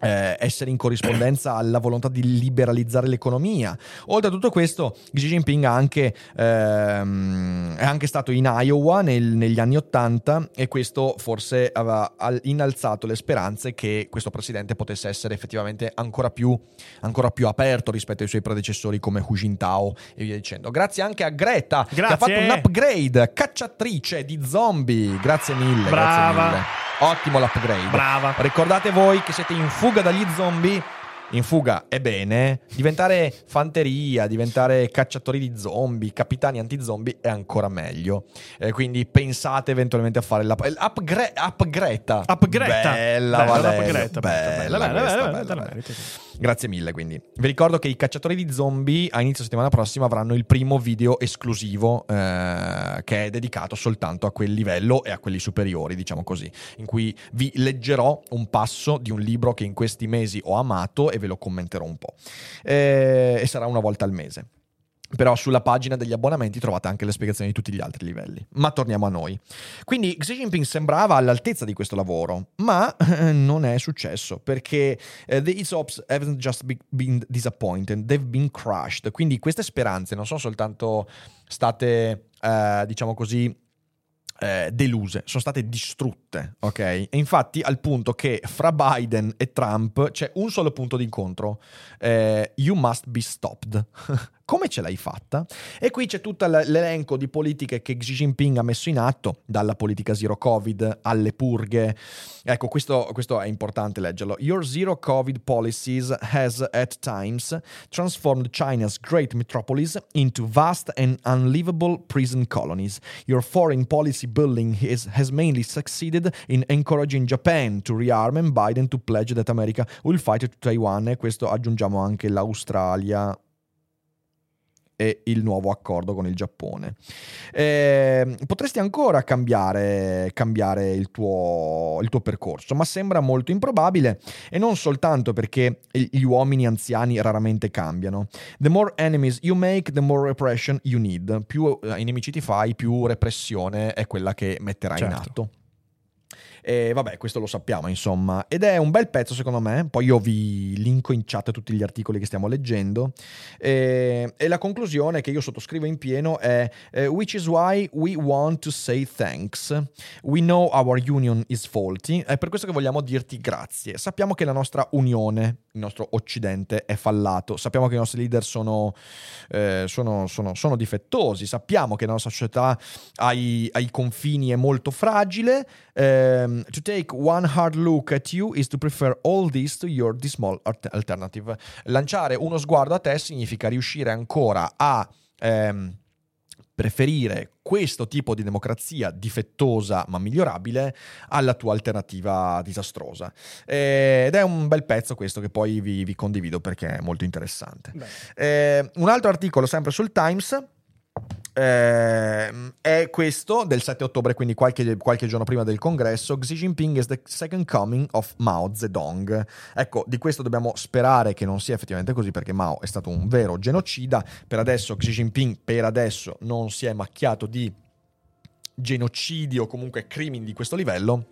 eh, essere in corrispondenza alla volontà di liberalizzare l'economia. Oltre a tutto questo, Xi Jinping anche, ehm, è anche stato in Iowa nel, negli anni Ottanta e questo forse aveva innalzato le speranze che questo presidente potesse essere effettivamente ancora più, ancora più aperto rispetto ai suoi predecessori come Hu Jintao e via dicendo. Grazie anche a Greta Grazie. che ha fatto un upgrade, cacciatrice di zombie. Grazie mille. Brava. Grazie mille. Ottimo l'upgrade. Brava. Ricordate voi che siete in fuga dagli zombie. In fuga è bene. Diventare fanteria, diventare cacciatori di zombie, capitani anti-zombie è ancora meglio. Eh, quindi pensate eventualmente a fare l'up- l'upgrade. Upgreta. Upgreta. Bella, Bella, Valerio. l'upgreta, Bella, bella, bella, questa, bella, bella, bella, bella. meriti. Grazie mille, quindi. Vi ricordo che i cacciatori di zombie a inizio settimana prossima avranno il primo video esclusivo eh, che è dedicato soltanto a quel livello e a quelli superiori, diciamo così, in cui vi leggerò un passo di un libro che in questi mesi ho amato e ve lo commenterò un po'. Eh, e sarà una volta al mese. Però sulla pagina degli abbonamenti trovate anche le spiegazioni di tutti gli altri livelli. Ma torniamo a noi. Quindi Xi Jinping sembrava all'altezza di questo lavoro, ma eh, non è successo perché eh, the ESOPs haven't just be- been disappointed, they've been crushed. Quindi queste speranze non sono soltanto state, eh, diciamo così, eh, deluse, sono state distrutte, ok? E infatti al punto che fra Biden e Trump c'è un solo punto d'incontro, eh, you must be stopped. Come ce l'hai fatta? E qui c'è tutto l'elenco di politiche che Xi Jinping ha messo in atto, dalla politica zero Covid alle purghe. Ecco, questo, questo è importante leggerlo. Your zero Covid policies has at times transformed China's great metropolis into vast and unlivable prison colonies. Your foreign policy building is, has mainly succeeded in encouraging Japan to rearm and Biden to pledge that America will fight to Taiwan. E questo aggiungiamo anche l'Australia e il nuovo accordo con il Giappone. Eh, potresti ancora cambiare, cambiare il, tuo, il, tuo, percorso, ma sembra molto improbabile e non soltanto perché gli uomini anziani raramente cambiano. The more enemies you make, the more repression you need. Più eh, nemici ti fai, più repressione è quella che metterai Certo. in atto. E vabbè, questo lo sappiamo, insomma. Ed è un bel pezzo, secondo me. Poi io vi linko in chat tutti gli articoli che stiamo leggendo. E, e la conclusione che io sottoscrivo in pieno è: eh, Which is why we want to say thanks. We know our union is faulty. È per questo che vogliamo dirti grazie. Sappiamo che la nostra unione, il nostro occidente, è fallato. Sappiamo che i nostri leader sono, eh, sono, sono, sono difettosi. Sappiamo che la nostra società ai, ai confini è molto fragile. Ehm, to take one hard look at you is to prefer all this to your dismal alt- alternative. Lanciare uno sguardo a te significa riuscire ancora a ehm, preferire questo tipo di democrazia difettosa ma migliorabile alla tua alternativa disastrosa. Eh, Ed è un bel pezzo questo che poi vi, vi condivido perché è molto interessante. Eh, un altro articolo sempre sul Times eh, è questo del 7 ottobre, quindi qualche, qualche giorno prima del congresso. Xi Jinping is the second coming of Mao Zedong. Ecco, di questo dobbiamo sperare che non sia effettivamente così, perché Mao è stato un vero genocida. Per adesso Xi Jinping, per adesso, non si è macchiato di genocidi o comunque crimini di questo livello.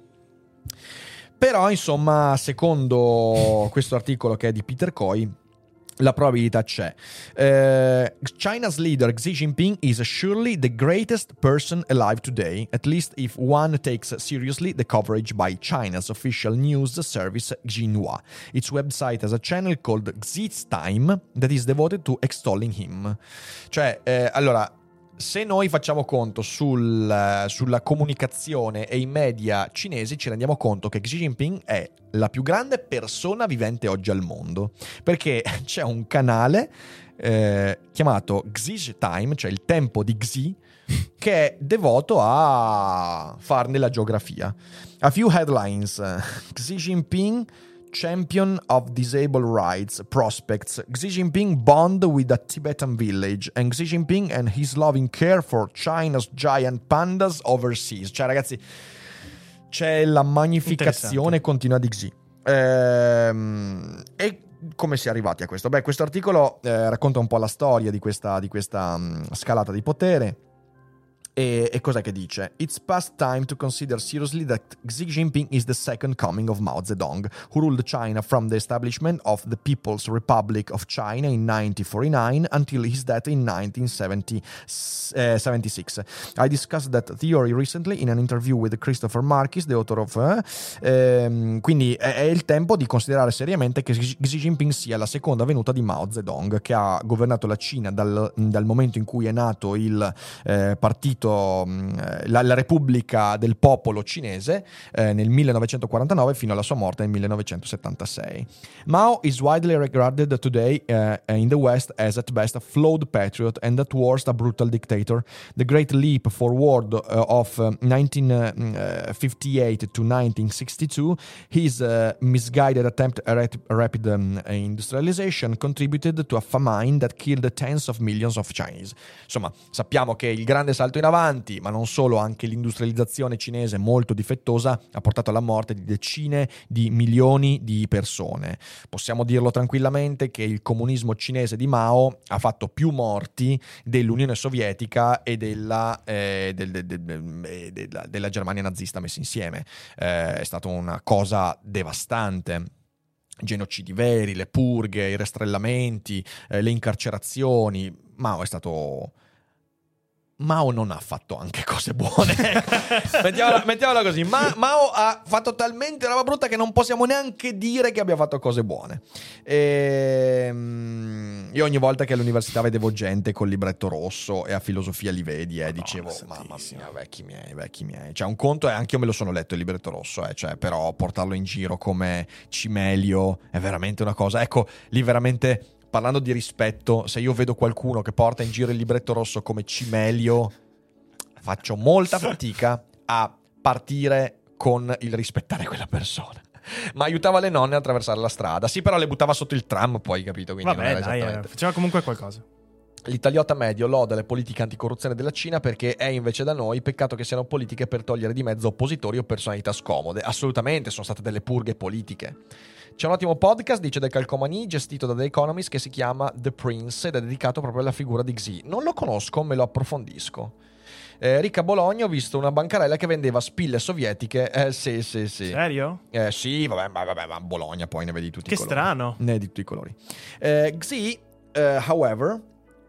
Però, insomma, secondo questo articolo che è di Peter Coy, la probabilità c'è. Eh, China's leader Xi Jinping is surely the greatest person alive today, at least if one takes seriously the coverage by China's official news service Xinhua. Its website has a channel called Xi's Time that is devoted to extolling him. Cioè, eh, allora, se noi facciamo conto sul, sulla comunicazione e i media cinesi, ci rendiamo conto che Xi Jinping è la più grande persona vivente oggi al mondo. Perché c'è un canale eh, chiamato Xi Time, cioè il tempo di Xi, che è devoto a farne la geografia. A few headlines. Xi Jinping champion of disabled rights prospects, Xi Jinping bond with a Tibetan village and Xi Jinping and his loving care for China's giant pandas overseas. Cioè, ragazzi, c'è la magnificazione continua di Xi. Ehm, e come si è arrivati a questo? Beh, questo articolo eh, racconta un po' la storia di questa, di questa um, scalata di potere e, e cos'è che dice? It's past time to consider seriously that Xi Jinping is the second coming of Mao Zedong, who ruled China from the establishment of the People's Republic of China in 1949 until his death in 1976. I discussed that theory recently in an interview with Christopher Marquis, the author of... Uh, ehm, quindi è, è, il tempo di considerare seriamente che Xi Jinping sia la seconda venuta di Mao Zedong, che ha governato la Cina dal, dal momento in cui è nato il eh, partito appunto mm, la, la, Repubblica del Popolo cinese eh, nel 1949 fino alla sua morte nel 1976. Mao is widely regarded today uh, in the West as at best a flawed patriot and at worst a brutal dictator. The great leap forward uh, of uh, 1958 to 1962, his misguided attempt at rapid um, industrialization contributed to a famine that killed tens of millions of Chinese. Insomma, sappiamo che il grande salto in avanti avanti, ma non solo, anche l'industrializzazione cinese molto difettosa ha portato alla morte di decine di milioni di persone. Possiamo dirlo tranquillamente che il comunismo cinese di Mao ha fatto più morti dell'Unione Sovietica e della, eh, del, del, del, della, della Germania nazista messi insieme. Eh, è stata una cosa devastante genocidi veri, le purghe, i rastrellamenti, eh, le incarcerazioni. Mao è stato Mao non ha fatto anche cose buone. mettiamola, mettiamola, così. Ma, Mao ha fatto talmente roba brutta che non possiamo neanche dire che abbia fatto cose buone. E, ehm, io ogni volta che all'università vedevo gente col libretto rosso e a filosofia li vedi e eh, dicevo, mamma mia, vecchi miei, vecchi miei. Cioè un conto è, anche io me lo sono letto il libretto rosso, eh, cioè, però portarlo in giro come cimelio è veramente una cosa. Ecco, lì veramente parlando di rispetto, se io vedo qualcuno che porta in giro il libretto rosso come cimelio, faccio molta fatica a partire con il rispettare quella persona. Ma aiutava le nonne a attraversare la strada. Sì, però le buttava sotto il tram, poi, capito? Quindi Vabbè, dai, eh, faceva comunque qualcosa. L'italiota medio loda le politiche anticorruzione della Cina perché è invece da noi peccato che siano politiche per togliere di mezzo oppositori o personalità scomode. Assolutamente sono state delle purghe politiche. C'è un ottimo podcast, dice del Calcomani, gestito da The Economist, che si chiama The Prince ed è dedicato proprio alla figura di Xi. Non lo conosco, me lo approfondisco. Eh, Ricca Bologna ho visto una bancarella che vendeva spille sovietiche. Eh, sì, sì, sì. Serio? Eh, sì, vabbè, ma, vabbè, ma Bologna poi ne vedi tutti che i colori. Che strano. Ne di tutti i colori. Eh, Xi, uh, however,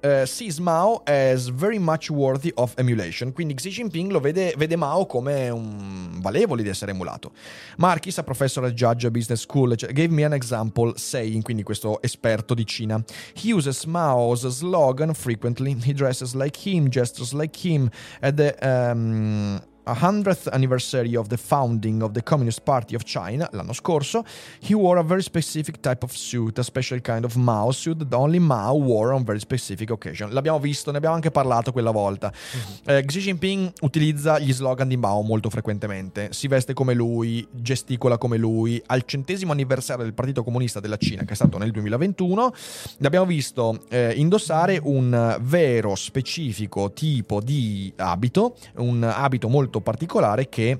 uh, sees Mao as very much worthy of emulation. Quindi Xi Jinping lo vede, vede Mao come un valevole di essere emulato. Marquis, a professor at Judge Business School, gave me an example saying, quindi questo esperto di Cina. He uses Mao's slogan frequently. He dresses like him, gestures like him. At the um, 100th anniversary of the founding of the Communist Party of China, l'anno scorso, he wore a very specific type of suit, a special kind of Mao suit that only Mao wore on very specific occasion. L'abbiamo visto, ne abbiamo anche parlato quella volta. Mm-hmm. Eh, Xi Jinping utilizza gli slogan di Mao molto frequentemente, si veste come lui, gesticola come lui. Al centesimo anniversario del Partito Comunista della Cina, che è stato nel 2021, l'abbiamo visto eh, indossare un vero specifico tipo di abito, un abito molto molto particolare che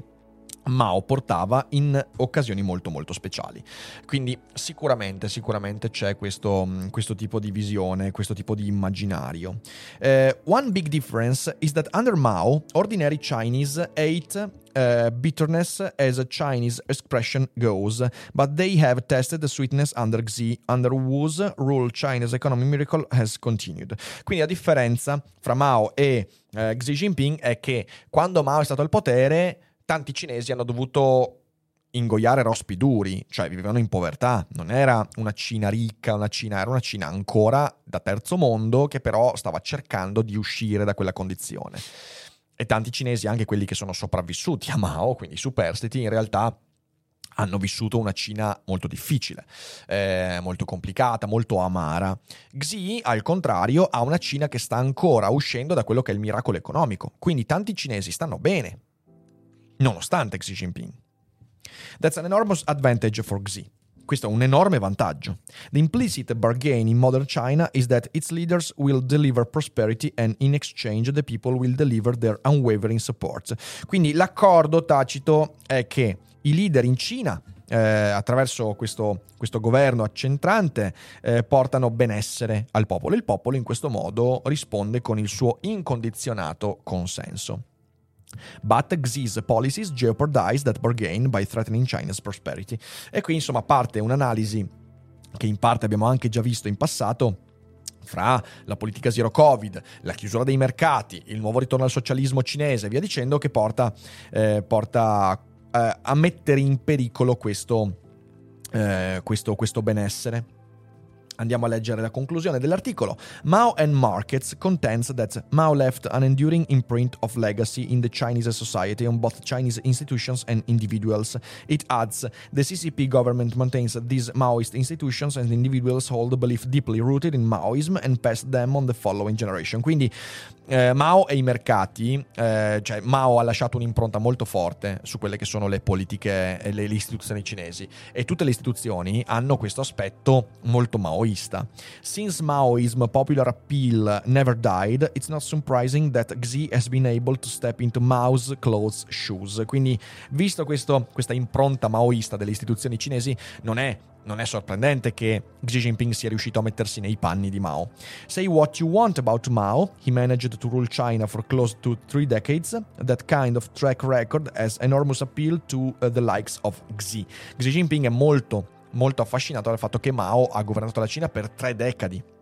Mao portava in occasioni molto molto speciali. Quindi sicuramente, sicuramente c'è questo, questo tipo di visione, questo tipo di immaginario. Uh, one big difference is that under Mao, ordinary Chinese ate uh, bitterness as a Chinese expression goes, but they have tested the sweetness under Xi, under whose rule China's economic miracle has continued. Quindi la differenza fra Mao e uh, Xi Jinping è che quando Mao è stato al potere tanti cinesi hanno dovuto ingoiare rospi duri, cioè vivevano in povertà, non era una Cina ricca, una Cina, era una Cina ancora da terzo mondo che però stava cercando di uscire da quella condizione. E tanti cinesi, anche quelli che sono sopravvissuti a Mao, quindi superstiti, in realtà hanno vissuto una Cina molto difficile, eh, molto complicata, molto amara. Xi, al contrario, ha una Cina che sta ancora uscendo da quello che è il miracolo economico. Quindi tanti cinesi stanno bene, nonostante Xi Jinping. That's an enormous advantage for Xi. Questo è un enorme vantaggio. The implicit bargain in modern China is that its leaders will deliver prosperity and in exchange the people will deliver their unwavering support. Quindi l'accordo tacito è che i leader in Cina eh, attraverso questo, questo, governo accentrante eh, portano benessere al popolo. Il popolo in questo modo risponde con il suo incondizionato consenso. But Xi's policies jeopardize that bargain by threatening China's prosperity. E qui insomma parte un'analisi che in parte abbiamo anche già visto in passato fra la politica zero covid, la chiusura dei mercati, il nuovo ritorno al socialismo cinese e via dicendo che porta, eh, porta eh, a mettere in pericolo questo, eh, questo, questo benessere. Andiamo a leggere la conclusione dell'articolo. Mao and Markets contends that Mao left an enduring imprint of legacy in the Chinese society on both Chinese institutions and individuals. It adds the CCP government maintains these Maoist institutions and individuals hold belief deeply rooted in Maoism and pass them on the following generation. Quindi eh, Mao e i mercati, eh, cioè Mao ha lasciato un'impronta molto forte su quelle che sono le politiche e le, le istituzioni cinesi e tutte le istituzioni hanno questo aspetto molto maoista. Since Maoism popular appeal never died, it's not surprising that Xi has been able to step into Mao's clothes shoes. Quindi, visto questo, questa impronta maoista delle istituzioni cinesi, non è non è sorprendente che Xi Jinping sia riuscito a mettersi nei panni di Mao. Say what you want about Mao, he managed to rule China for close to three decades. That kind of track record has enormous appeal to uh, the likes of Xi. Xi Jinping è molto, molto affascinato dal fatto che Mao ha governato la Cina per tre decadi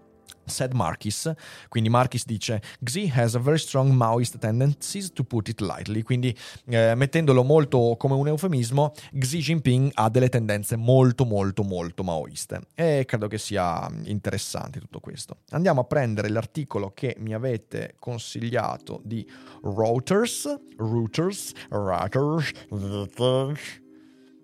said Marquis. Quindi Marquis dice Xi has a very strong Maoist tendencies to put it lightly. Quindi eh, mettendolo molto come un eufemismo, Xi Jinping ha delle tendenze molto molto molto maoiste e credo che sia interessante tutto questo. Andiamo a prendere l'articolo che mi avete consigliato di Reuters, Reuters, Reuters, Reuters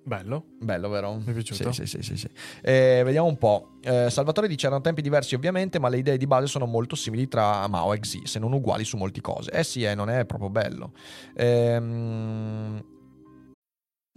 Bello. Bello, vero? Mi è piaciuto. Sì, sì, sì. sì, sì. Eh, vediamo un po'. Eh, Salvatore dice erano tempi diversi ovviamente, ma le idee di base sono molto simili tra Mao e Xi, se non uguali su molte cose. Eh sì, eh, non è proprio bello. Ehm...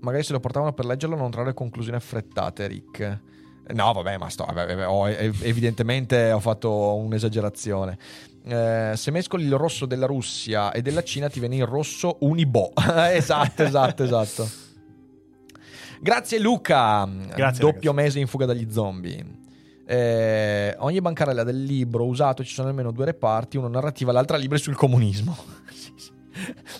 Magari se lo portavano per leggerlo non trarre conclusioni affrettate, Rick. No, vabbè, ma sto, vabbè, ho, evidentemente ho fatto un'esagerazione. Eh, se mescoli il rosso della Russia e della Cina ti viene il rosso Unibo. esatto, esatto, esatto. Grazie Luca. Grazie, Doppio ragazzi. mese in fuga dagli zombie. Eh, ogni bancarella del libro usato ci sono almeno due reparti, uno narrativa, l'altra libri sul comunismo. sì, sì.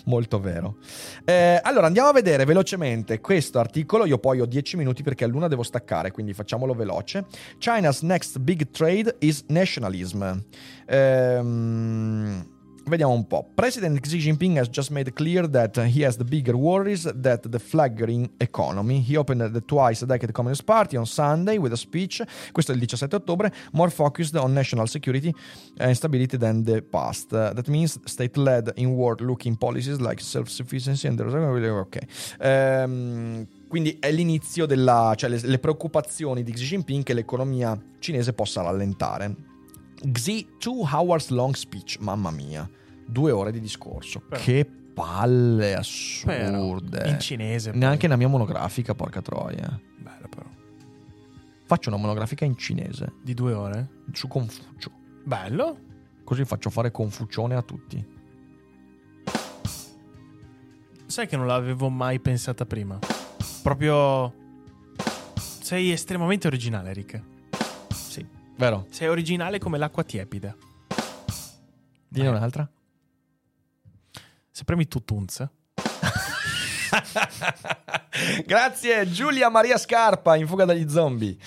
Molto vero. Eh, allora andiamo a vedere velocemente questo articolo. Io poi ho 10 minuti perché a luna devo staccare, quindi facciamolo veloce. China's next big trade is nationalism. Ehm. Vediamo un po'. President Xi Jinping has just made clear that he has the bigger worries that the flagging economy. He opened the twice a decade Communist Party on Sunday with a speech, questo è il 17 ottobre, more focused on national security and stability than the past. Uh, that means state-led inward-looking policies like self-sufficiency and... Ok. Ehm, quindi è l'inizio della... cioè le preoccupazioni di Xi Jinping che l'economia cinese possa rallentare. Xi, two hours long speech, mamma mia, due ore di discorso. Però- Che palle Però, assurde. in cinese. poi. Neanche nella mia monografica, porca troia. Bello però. Faccio una monografica in cinese Di due ore? su Confucio. Bello. Così faccio fare Confucione a tutti. Sai che non l'avevo mai pensata prima. proprio... Sei estremamente originale, Rick. Sì. Vero? Sei originale come l'acqua tiepida. Dine un'altra. Se premi tutunz. Grazie Giulia Maria Scarpa in fuga dagli zombie.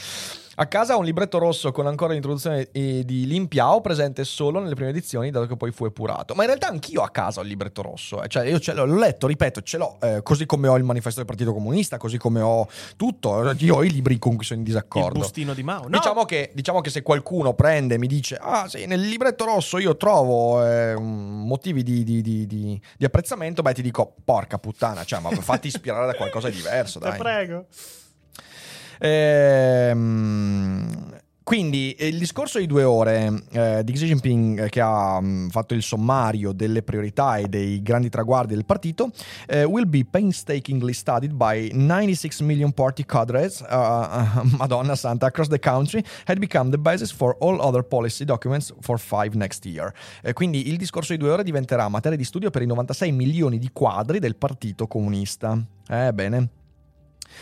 A casa ho un libretto rosso con ancora l'introduzione eh, di Limpiao presente solo nelle prime edizioni, dato che poi fu epurato. Ma in realtà anch'io a casa ho il libretto rosso. Eh. Cioè, io ce l'ho, l'ho letto, ripeto, ce l'ho. Eh, così come ho il manifesto del Partito Comunista, così come ho tutto. Io ho i libri con cui sono in disaccordo. Il bustino di Mao. No. Diciamo, che, diciamo che se qualcuno prende e mi dice: Ah, sì, nel libretto rosso io trovo eh, motivi di, di, di, di, apprezzamento, beh, ti dico, porca puttana, cioè, ma fatti ispirare da qualcosa di diverso. Te dai. prego. Ehm, quindi il discorso di due ore eh, di Xi Jinping eh, che ha mh, fatto il sommario delle priorità e dei grandi traguardi del partito eh, will be painstakingly studied by 96 million party cadres, uh, uh, Madonna Santa, across the country, had become the basis for all other policy documents for five next year. Eh, quindi il discorso di due ore diventerà materia di studio per i 96 milioni di quadri del partito comunista. Eh.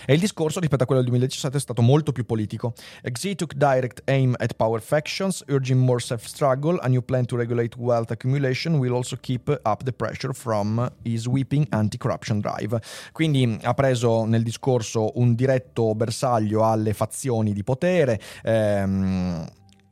E il discorso rispetto a quello del 2017 è stato molto più politico. Xi took direct aim at power factions, urging more self-struggle. A new plan to regulate wealth accumulation will also keep up the pressure from his sweeping anti-corruption drive. Quindi ha preso nel discorso un diretto bersaglio alle fazioni di potere. Ehm,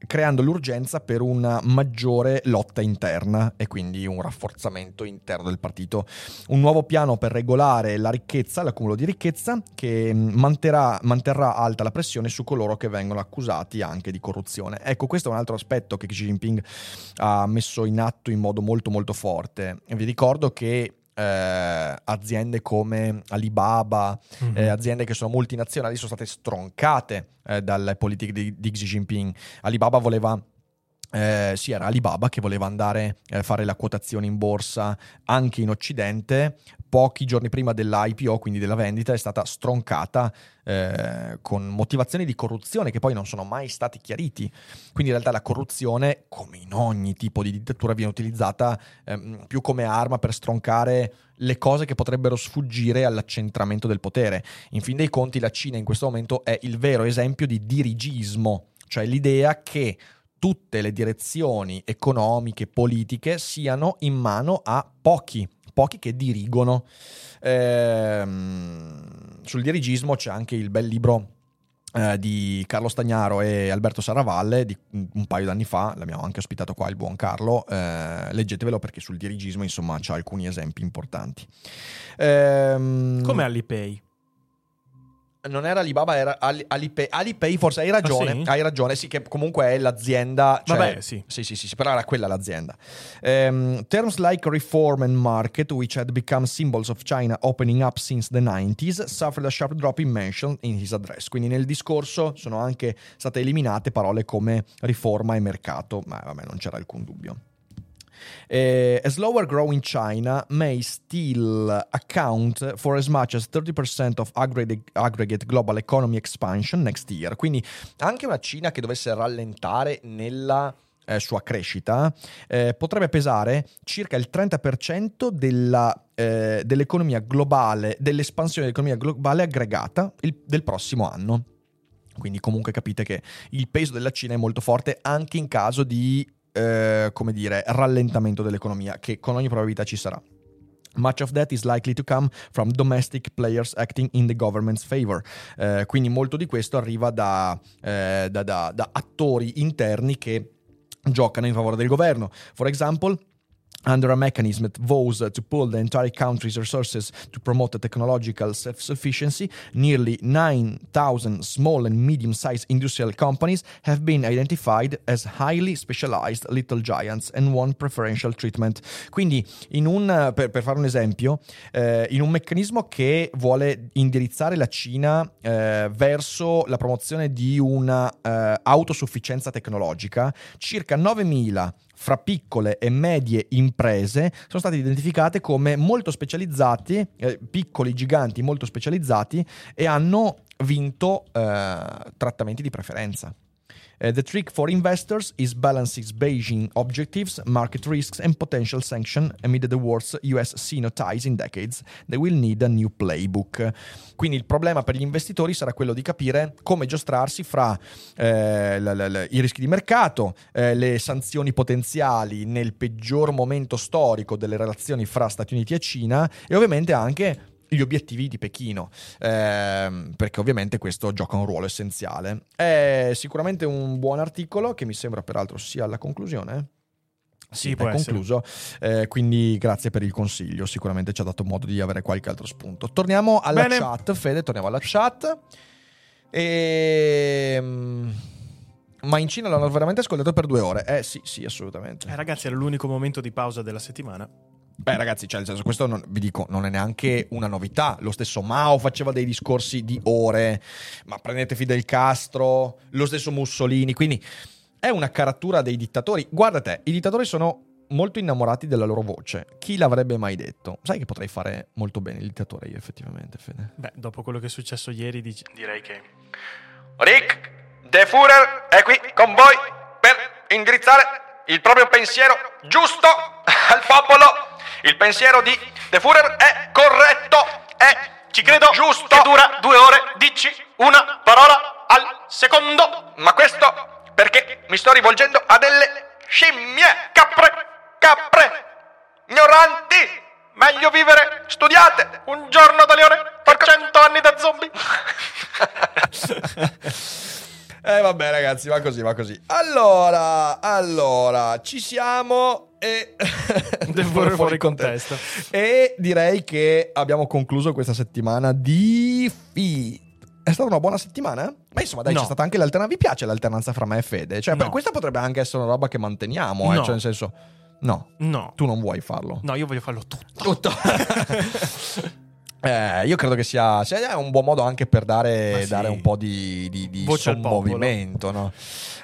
creando l'urgenza per una maggiore lotta interna e quindi un rafforzamento interno del partito. Un nuovo piano per regolare la ricchezza, l'accumulo di ricchezza, che manterrà, manterrà alta la pressione su coloro che vengono accusati anche di corruzione. Ecco, questo è un altro aspetto che Xi Jinping ha messo in atto in modo molto molto forte. Vi ricordo che eh, aziende come Alibaba, mm-hmm. eh, aziende che sono multinazionali, sono state stroncate eh, dalle politiche di, di Xi Jinping. Alibaba voleva eh, sì, era Alibaba che voleva andare a fare la quotazione in borsa anche in Occidente. Pochi giorni prima dell'IPO, quindi della vendita, è stata stroncata eh, con motivazioni di corruzione che poi non sono mai stati chiariti. Quindi in realtà la corruzione, come in ogni tipo di dittatura, viene utilizzata ehm, più come arma per stroncare le cose che potrebbero sfuggire all'accentramento del potere. In fin dei conti la Cina in questo momento è il vero esempio di dirigismo, cioè l'idea che tutte le direzioni economiche, politiche siano in mano a pochi, pochi che dirigono. Ehm, sul dirigismo c'è anche il bel libro eh, di Carlo Stagnaro e Alberto Saravalle di un paio d'anni fa, l'abbiamo anche ospitato qua il buon Carlo, eh, leggetevelo perché sul dirigismo insomma c'ha alcuni esempi importanti. Ehm, Come Alipay? Non era Alibaba, era Alipay. Alipay, forse hai ragione. Ah, sì? Hai ragione, sì, che comunque è l'azienda. Cioè, Vabbè, sì. Sì, sì, sì, però era quella l'azienda. Um, terms like reform and market, which had become symbols of China opening up since the 90s, suffered a sharp drop in mention in his address. Quindi nel discorso sono anche state eliminate parole come riforma e mercato, ma vabbè, non c'era alcun dubbio. Uh, a slower growing China may still account for as much as 30% of aggregate global economy expansion next year. Quindi anche una Cina che dovesse rallentare nella eh, sua crescita eh, potrebbe pesare circa il 30% della, eh, dell'economia globale, dell'espansione dell'economia globale aggregata il, del prossimo anno. Quindi comunque capite che il peso della Cina è molto forte anche in caso di eh, come dire, rallentamento dell'economia, che con ogni probabilità ci sarà. Much of that is likely to come from domestic players acting in the government's favor. Eh, quindi molto di questo arriva da, eh, da, da, da attori interni che giocano in favore del governo. For example, under a mechanism that vows to pull the entire country's resources to promote a technological self-sufficiency, nearly 9,000 small and medium-sized industrial companies have been identified as highly specialized little giants and won preferential treatment. Quindi, un, per, per, fare un esempio, eh, in un meccanismo che vuole indirizzare la Cina eh, verso la promozione di una eh, autosufficienza tecnologica, circa 9.000 fra piccole e medie imprese sono state identificate come molto specializzati, eh, piccoli giganti molto specializzati e hanno vinto eh, trattamenti di preferenza. Uh, the trick for investors is balancing Beijing objectives, market risks, and potential sanction amid the worst US Sino ties in decades. They will need a new playbook. Quindi il problema per gli investitori sarà quello di capire come giostrarsi fra eh, l- l- l- i rischi di mercato, eh, le sanzioni potenziali nel peggior momento storico delle relazioni fra Stati Uniti e Cina e ovviamente anche gli obiettivi di Pechino, ehm, perché ovviamente questo gioca un ruolo essenziale. È sicuramente un buon articolo che mi sembra peraltro sia alla conclusione. Sì, è può essere. concluso, eh, quindi grazie per il consiglio, sicuramente ci ha dato modo di avere qualche altro spunto. Torniamo alla Bene. chat, Fede, torniamo alla chat. Ehm, Ma in Cina l'hanno veramente ascoltato per due ore. Eh sì, sì, assolutamente. Eh, ragazzi, era l'unico momento di pausa della settimana. Beh, ragazzi, cioè, nel senso, questo non, vi dico, non è neanche una novità. Lo stesso Mao faceva dei discorsi di ore, ma prendete Fidel Castro, lo stesso Mussolini. Quindi è una caratura dei dittatori. Guarda te, i dittatori sono molto innamorati della loro voce. Chi l'avrebbe mai detto? Sai che potrei fare molto bene il dittatore io, effettivamente, Fede. Beh, dopo quello che è successo ieri, dici- direi che. Rick De Führer è qui con voi per indirizzare il proprio pensiero giusto al popolo. Il pensiero di De Führer è corretto, è ci credo giusto. Che dura due ore, dici una parola al secondo. Ma questo perché mi sto rivolgendo a delle scimmie, capre, capre, ignoranti. Meglio vivere, studiate, un giorno da leone per cento anni da zombie. Eh vabbè ragazzi, va così, va così. Allora, allora, ci siamo e... Devo fuori, fuori contesto. E direi che abbiamo concluso questa settimana di fi. È stata una buona settimana? Ma insomma, dai, No. c'è stata anche l'alternanza. Vi piace l'alternanza fra me e Fede? Cioè, No. questa potrebbe anche essere una roba che manteniamo, eh, No. cioè, nel senso, no, No. tu non vuoi farlo. No, io voglio farlo tutto. Tutto. Eh, io credo che sia, sia un buon modo anche per dare, sì. dare un po' di, di, di sommovimento. No?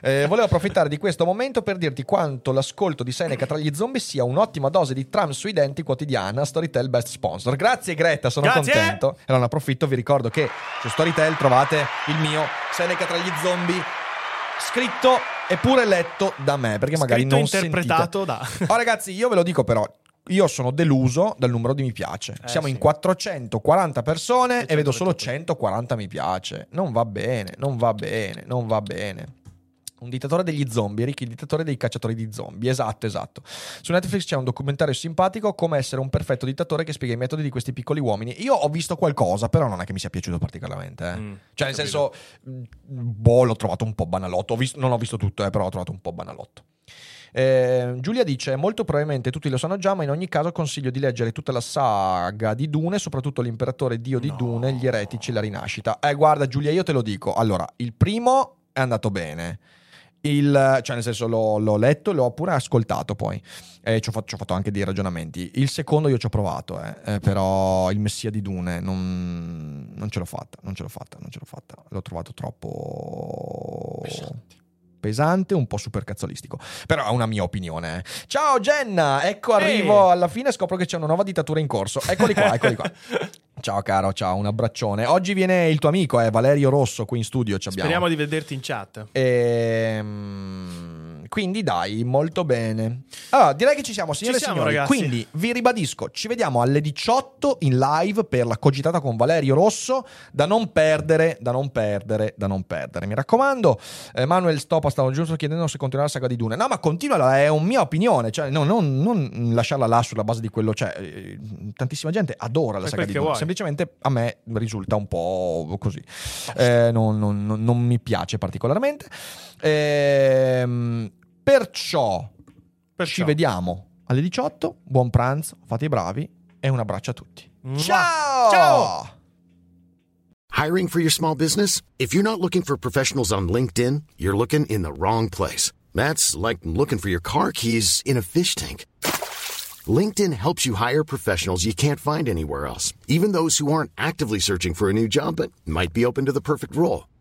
Eh, volevo approfittare di questo momento per dirti quanto l'ascolto di Seneca tra gli zombie sia un'ottima dose di tram sui denti quotidiana. Storytel Best Sponsor. Grazie Greta, sono Grazie. contento. E ne approfitto, vi ricordo che su Storytel trovate il mio Seneca tra gli zombie scritto e pure letto da me, perché magari Scritto non interpretato sentite. da. Oh, ragazzi, io ve lo dico però. Io sono deluso dal numero di mi piace. Eh, Siamo sì. in 440 persone e vedo solo 128. 140 mi piace. Non va bene, non va bene, non va bene. Un dittatore degli zombie, Ricky, il dittatore dei cacciatori di zombie. Esatto, esatto. Su Netflix c'è un documentario simpatico come essere un perfetto dittatore che spiega i metodi di questi piccoli uomini. Io ho visto qualcosa, però non è che mi sia piaciuto particolarmente. eh. Mm, cioè, nel capito. senso, mh, boh, l'ho trovato un po' banalotto. Ho visto- non ho visto tutto, eh, però l'ho trovato un po' banalotto. Eh, Giulia dice: Molto probabilmente tutti lo sanno già, ma in ogni caso consiglio di leggere tutta la saga di Dune, soprattutto l'imperatore dio di No. Dune, gli eretici, la rinascita. Eh, guarda, Giulia, io te lo dico. Allora, il primo è andato bene. Il, cioè, nel senso, l'ho, l'ho letto e l'ho pure ascoltato poi. E ci ho, fatto, ci ho fatto anche dei ragionamenti. Il secondo io ci ho provato, eh, eh, però il Messia di Dune non, non ce l'ho fatta, non ce l'ho fatta, non ce l'ho fatta. L'ho trovato troppo pesante, un po' supercazzolistico. Però è una mia opinione. eh. Ciao Jenna, ecco arrivo Ehi. alla fine e scopro che c'è una nuova dittatura in corso. Eccoli qua, eccoli qua. Ciao caro, ciao, un abbraccione. Oggi viene il tuo amico, eh, Valerio Rosso, qui in studio ci abbiamo. Speriamo di vederti in chat. Ehm, quindi dai, molto bene. Allora, direi che ci siamo, signore Ci e siamo, signori. ragazzi. Quindi vi ribadisco, ci vediamo alle 18 in live per la cogitata con Valerio Rosso, da non perdere, da non perdere, da non perdere. Mi raccomando, eh, Manuel Stopa stavo giusto chiedendo se continuare la saga di Dune. No, ma continua, è una mia opinione, cioè no, non, non lasciarla là sulla base di quello, cioè eh, tantissima gente adora la saga di Dune, vuoi. semplicemente a me risulta un po' così. Eh, non, non- non- non mi piace particolarmente. Ehm, perciò, Perciò. ci vediamo alle 18. Buon pranzo, fate i bravi e un abbraccio a tutti. Ciao! Ciao! Hiring for your small business? If you're not looking for professionals on LinkedIn, you're looking in the wrong place. That's like looking for your car keys in a fish tank. LinkedIn helps you hire professionals you can't find anywhere else, even those who aren't actively searching for a new job but might be open to the perfect role.